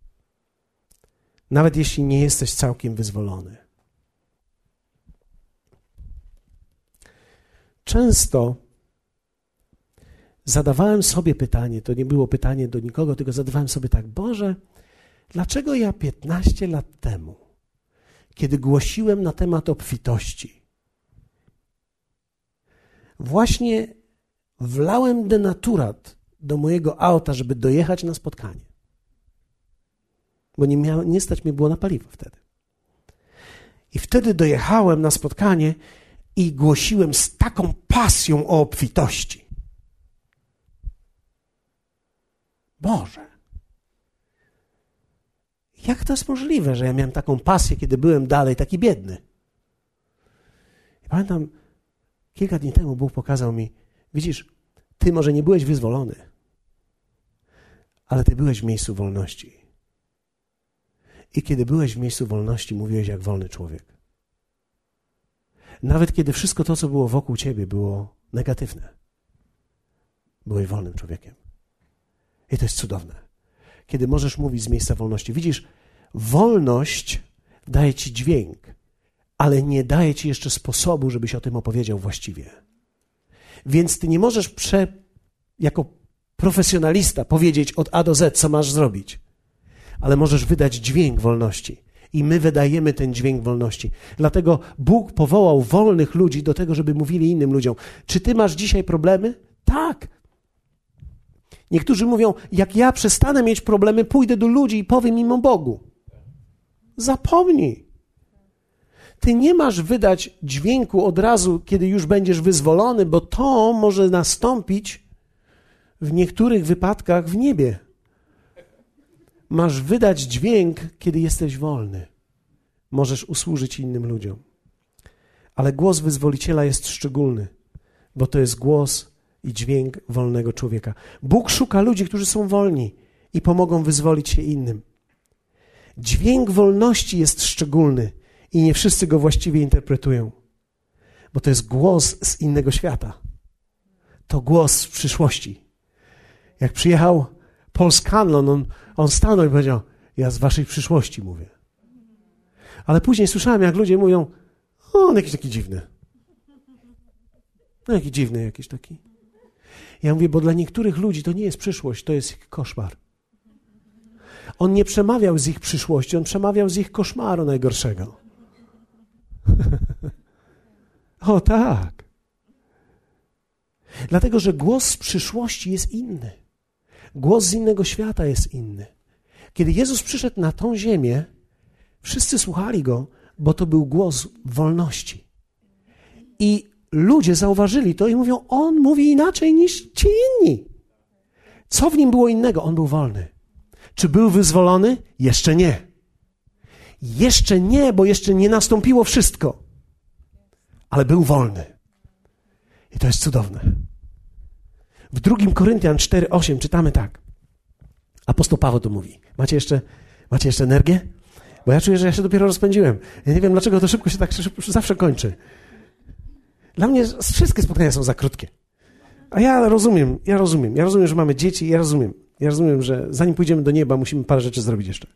Nawet jeśli nie jesteś całkiem wyzwolony. Często zadawałem sobie pytanie, to nie było pytanie do nikogo, tylko zadawałem sobie tak: Boże, dlaczego ja 15 lat temu, kiedy głosiłem na temat obfitości, właśnie wlałem denaturat do mojego auta, żeby dojechać na spotkanie. Bo nie, miał, nie stać mi było na paliwo wtedy. I wtedy dojechałem na spotkanie i głosiłem z taką pasją o obfitości. Boże, jak to jest możliwe, że ja miałem taką pasję, kiedy byłem dalej taki biedny? I pamiętam, Kilka dni temu Bóg pokazał mi, widzisz, ty może nie byłeś wyzwolony, ale ty byłeś w miejscu wolności. I kiedy byłeś w miejscu wolności, mówiłeś jak wolny człowiek. Nawet kiedy wszystko to, co było wokół ciebie, było negatywne, byłeś wolnym człowiekiem. I to jest cudowne. Kiedy możesz mówić z miejsca wolności. Widzisz, wolność daje ci dźwięk ale nie daje ci jeszcze sposobu, żebyś o tym opowiedział właściwie. Więc ty nie możesz prze, jako profesjonalista powiedzieć od A do Z, co masz zrobić, ale możesz wydać dźwięk wolności. I my wydajemy ten dźwięk wolności. Dlatego Bóg powołał wolnych ludzi do tego, żeby mówili innym ludziom: Czy ty masz dzisiaj problemy? Tak. Niektórzy mówią: Jak ja przestanę mieć problemy, pójdę do ludzi i powiem im o Bogu. Zapomnij. Ty nie masz wydać dźwięku od razu, kiedy już będziesz wyzwolony, bo to może nastąpić w niektórych wypadkach w niebie. Masz wydać dźwięk, kiedy jesteś wolny. Możesz usłużyć innym ludziom. Ale głos wyzwoliciela jest szczególny, bo to jest głos i dźwięk wolnego człowieka. Bóg szuka ludzi, którzy są wolni i pomogą wyzwolić się innym. Dźwięk wolności jest szczególny i nie wszyscy go właściwie interpretują, bo to jest głos z innego świata. To głos przyszłości. Jak przyjechał Paul Scanlon, on, on stanął i powiedział, ja z waszej przyszłości mówię. Ale później słyszałem, jak ludzie mówią, o, on jakiś taki dziwny. No jaki dziwny jakiś taki. Ja mówię, bo dla niektórych ludzi to nie jest przyszłość, to jest koszmar. On nie przemawiał z ich przyszłości, on przemawiał z ich koszmaru najgorszego. o tak. Dlatego, że głos z przyszłości jest inny. Głos z innego świata jest inny. Kiedy Jezus przyszedł na tą ziemię, wszyscy słuchali go, bo to był głos wolności. I ludzie zauważyli to i mówią: On mówi inaczej niż ci inni. Co w nim było innego? On był wolny. Czy był wyzwolony? Jeszcze nie. Jeszcze nie, bo jeszcze nie nastąpiło wszystko. Ale był wolny. I to jest cudowne. W drugim Koryntian 4:8 czytamy tak. Apostoł Paweł to mówi. Macie jeszcze, macie jeszcze energię? Bo ja czuję, że ja się dopiero rozpędziłem. Ja nie wiem, dlaczego to szybko się tak zawsze kończy. Dla mnie wszystkie spotkania są za krótkie. A ja rozumiem, ja rozumiem. Ja rozumiem, że mamy dzieci, ja rozumiem. Ja rozumiem, że zanim pójdziemy do nieba, musimy parę rzeczy zrobić jeszcze.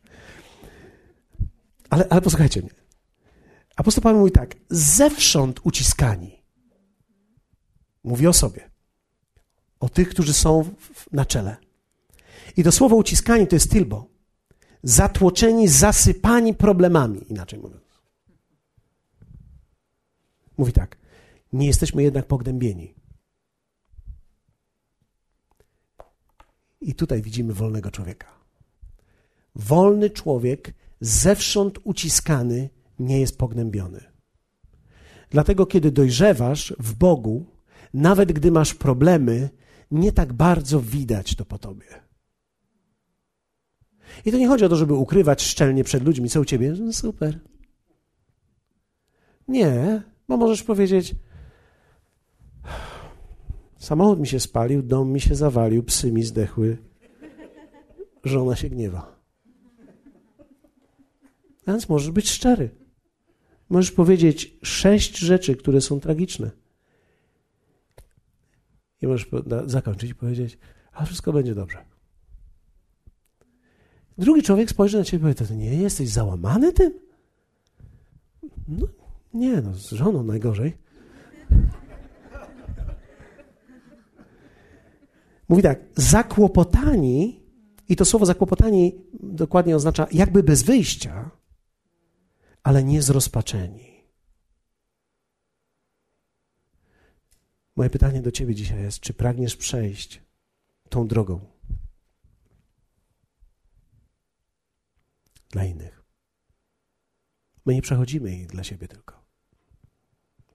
Ale, ale posłuchajcie mnie. Apostoł Paweł mówi tak, zewsząd uciskani. Mówi o sobie. O tych, którzy są na czele. I to słowo uciskani to jest tilbo. Zatłoczeni, zasypani problemami, inaczej mówiąc. Mówi tak, nie jesteśmy jednak pognębieni. I tutaj widzimy wolnego człowieka. Wolny człowiek, zewsząd uciskany, nie jest pognębiony. Dlatego, kiedy dojrzewasz w Bogu, nawet gdy masz problemy, nie tak bardzo widać to po tobie. I to nie chodzi o to, żeby ukrywać szczelnie przed ludźmi, co u ciebie. No super. Nie, bo możesz powiedzieć: Samochód mi się spalił, dom mi się zawalił, psy mi zdechły, żona się gniewa. Więc możesz być szczery. Możesz powiedzieć sześć rzeczy, które są tragiczne. I możesz zakończyć i powiedzieć, a wszystko będzie dobrze. Drugi człowiek spojrzy na ciebie i powie, nie jesteś załamany tym? No, nie, no, z żoną najgorzej. Mówi tak, zakłopotani, i to słowo zakłopotani dokładnie oznacza jakby bez wyjścia, ale nie zrozpaczeni. Moje pytanie do Ciebie dzisiaj jest: czy pragniesz przejść tą drogą dla innych? My nie przechodzimy jej dla siebie tylko.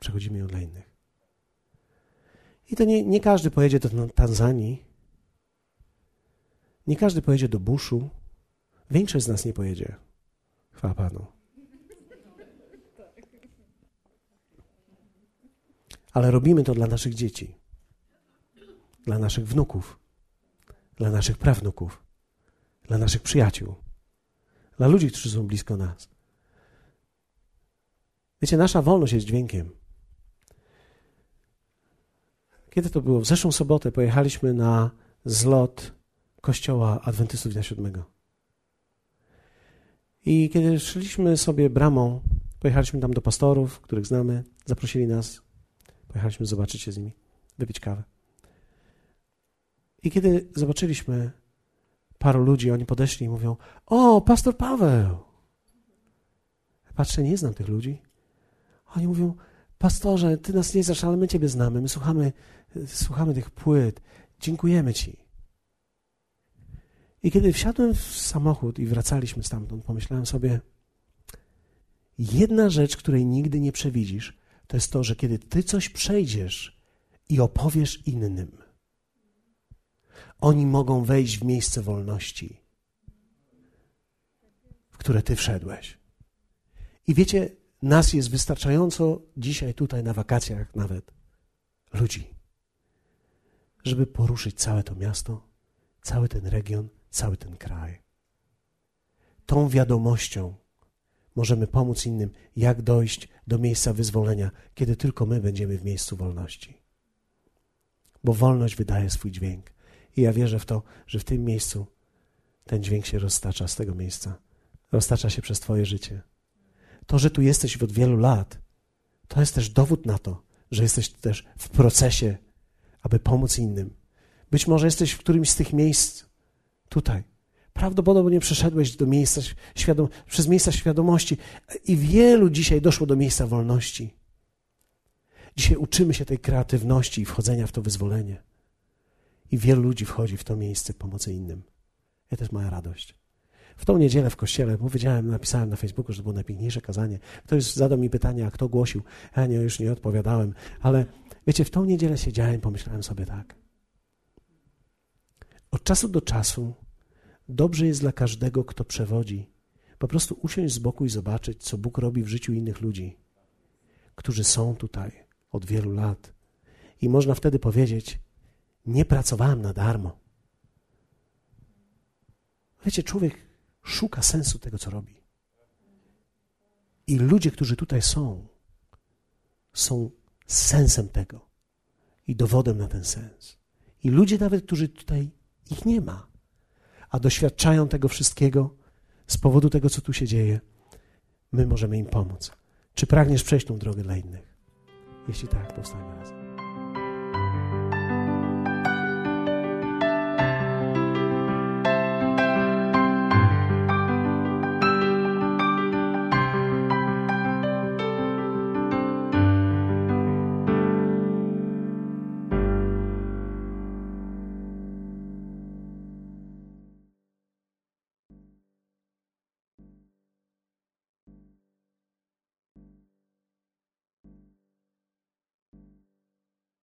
Przechodzimy ją dla innych. I to nie, nie każdy pojedzie do Tanzanii. Nie każdy pojedzie do Buszu. Większość z nas nie pojedzie. Chwała Panu. Ale robimy to dla naszych dzieci, dla naszych wnuków, dla naszych prawnuków, dla naszych przyjaciół, dla ludzi, którzy są blisko nas. Wiecie, nasza wolność jest dźwiękiem. Kiedy to było? W zeszłą sobotę pojechaliśmy na zlot kościoła Adwentystów Dnia Siódmego. I kiedy szliśmy sobie bramą, pojechaliśmy tam do pastorów, których znamy, zaprosili nas, pojechaliśmy zobaczyć się z nimi, wypić kawę. I kiedy zobaczyliśmy paru ludzi, oni podeszli i mówią: O, pastor Paweł! Patrzę, nie znam tych ludzi. Oni mówią: Pastorze, ty nas nie znasz, ale my ciebie znamy. My słuchamy słuchamy tych płyt. Dziękujemy Ci. I kiedy wsiadłem w samochód i wracaliśmy stamtąd, pomyślałem sobie, jedna rzecz, której nigdy nie przewidzisz, to jest to, że kiedy Ty coś przejdziesz i opowiesz innym, oni mogą wejść w miejsce wolności, w które Ty wszedłeś. I wiecie, nas jest wystarczająco dzisiaj tutaj na wakacjach nawet ludzi żeby poruszyć całe to miasto, cały ten region, cały ten kraj. Tą wiadomością możemy pomóc innym, jak dojść do miejsca wyzwolenia, kiedy tylko my będziemy w miejscu wolności. Bo wolność wydaje swój dźwięk. I ja wierzę w to, że w tym miejscu ten dźwięk się roztacza z tego miejsca. Roztacza się przez Twoje życie. To, że tu jesteś od wielu lat, to jest też dowód na to, że jesteś też w procesie, aby pomóc innym. Być może jesteś w którymś z tych miejsc tutaj. Prawdopodobnie przeszedłeś do miejsca świadom, przez miejsca świadomości i wielu dzisiaj doszło do miejsca wolności. Dzisiaj uczymy się tej kreatywności i wchodzenia w to wyzwolenie. I wielu ludzi wchodzi w to miejsce pomocy innym. Ja też moja radość. W tą niedzielę w kościele powiedziałem, napisałem na Facebooku, że to było najpiękniejsze kazanie. Ktoś zadał mi pytanie, a kto głosił. Ja nie, już nie odpowiadałem, ale wiecie, w tą niedzielę siedziałem, pomyślałem sobie tak. Od czasu do czasu dobrze jest dla każdego, kto przewodzi, po prostu usiąść z boku i zobaczyć, co Bóg robi w życiu innych ludzi, którzy są tutaj od wielu lat. I można wtedy powiedzieć: Nie pracowałem na darmo. Wiecie, człowiek szuka sensu tego, co robi. I ludzie, którzy tutaj są, są sensem tego i dowodem na ten sens. I ludzie nawet, którzy tutaj ich nie ma, a doświadczają tego wszystkiego z powodu tego, co tu się dzieje, my możemy im pomóc. Czy pragniesz przejść tą drogę dla innych? Jeśli tak, powstajmy razem.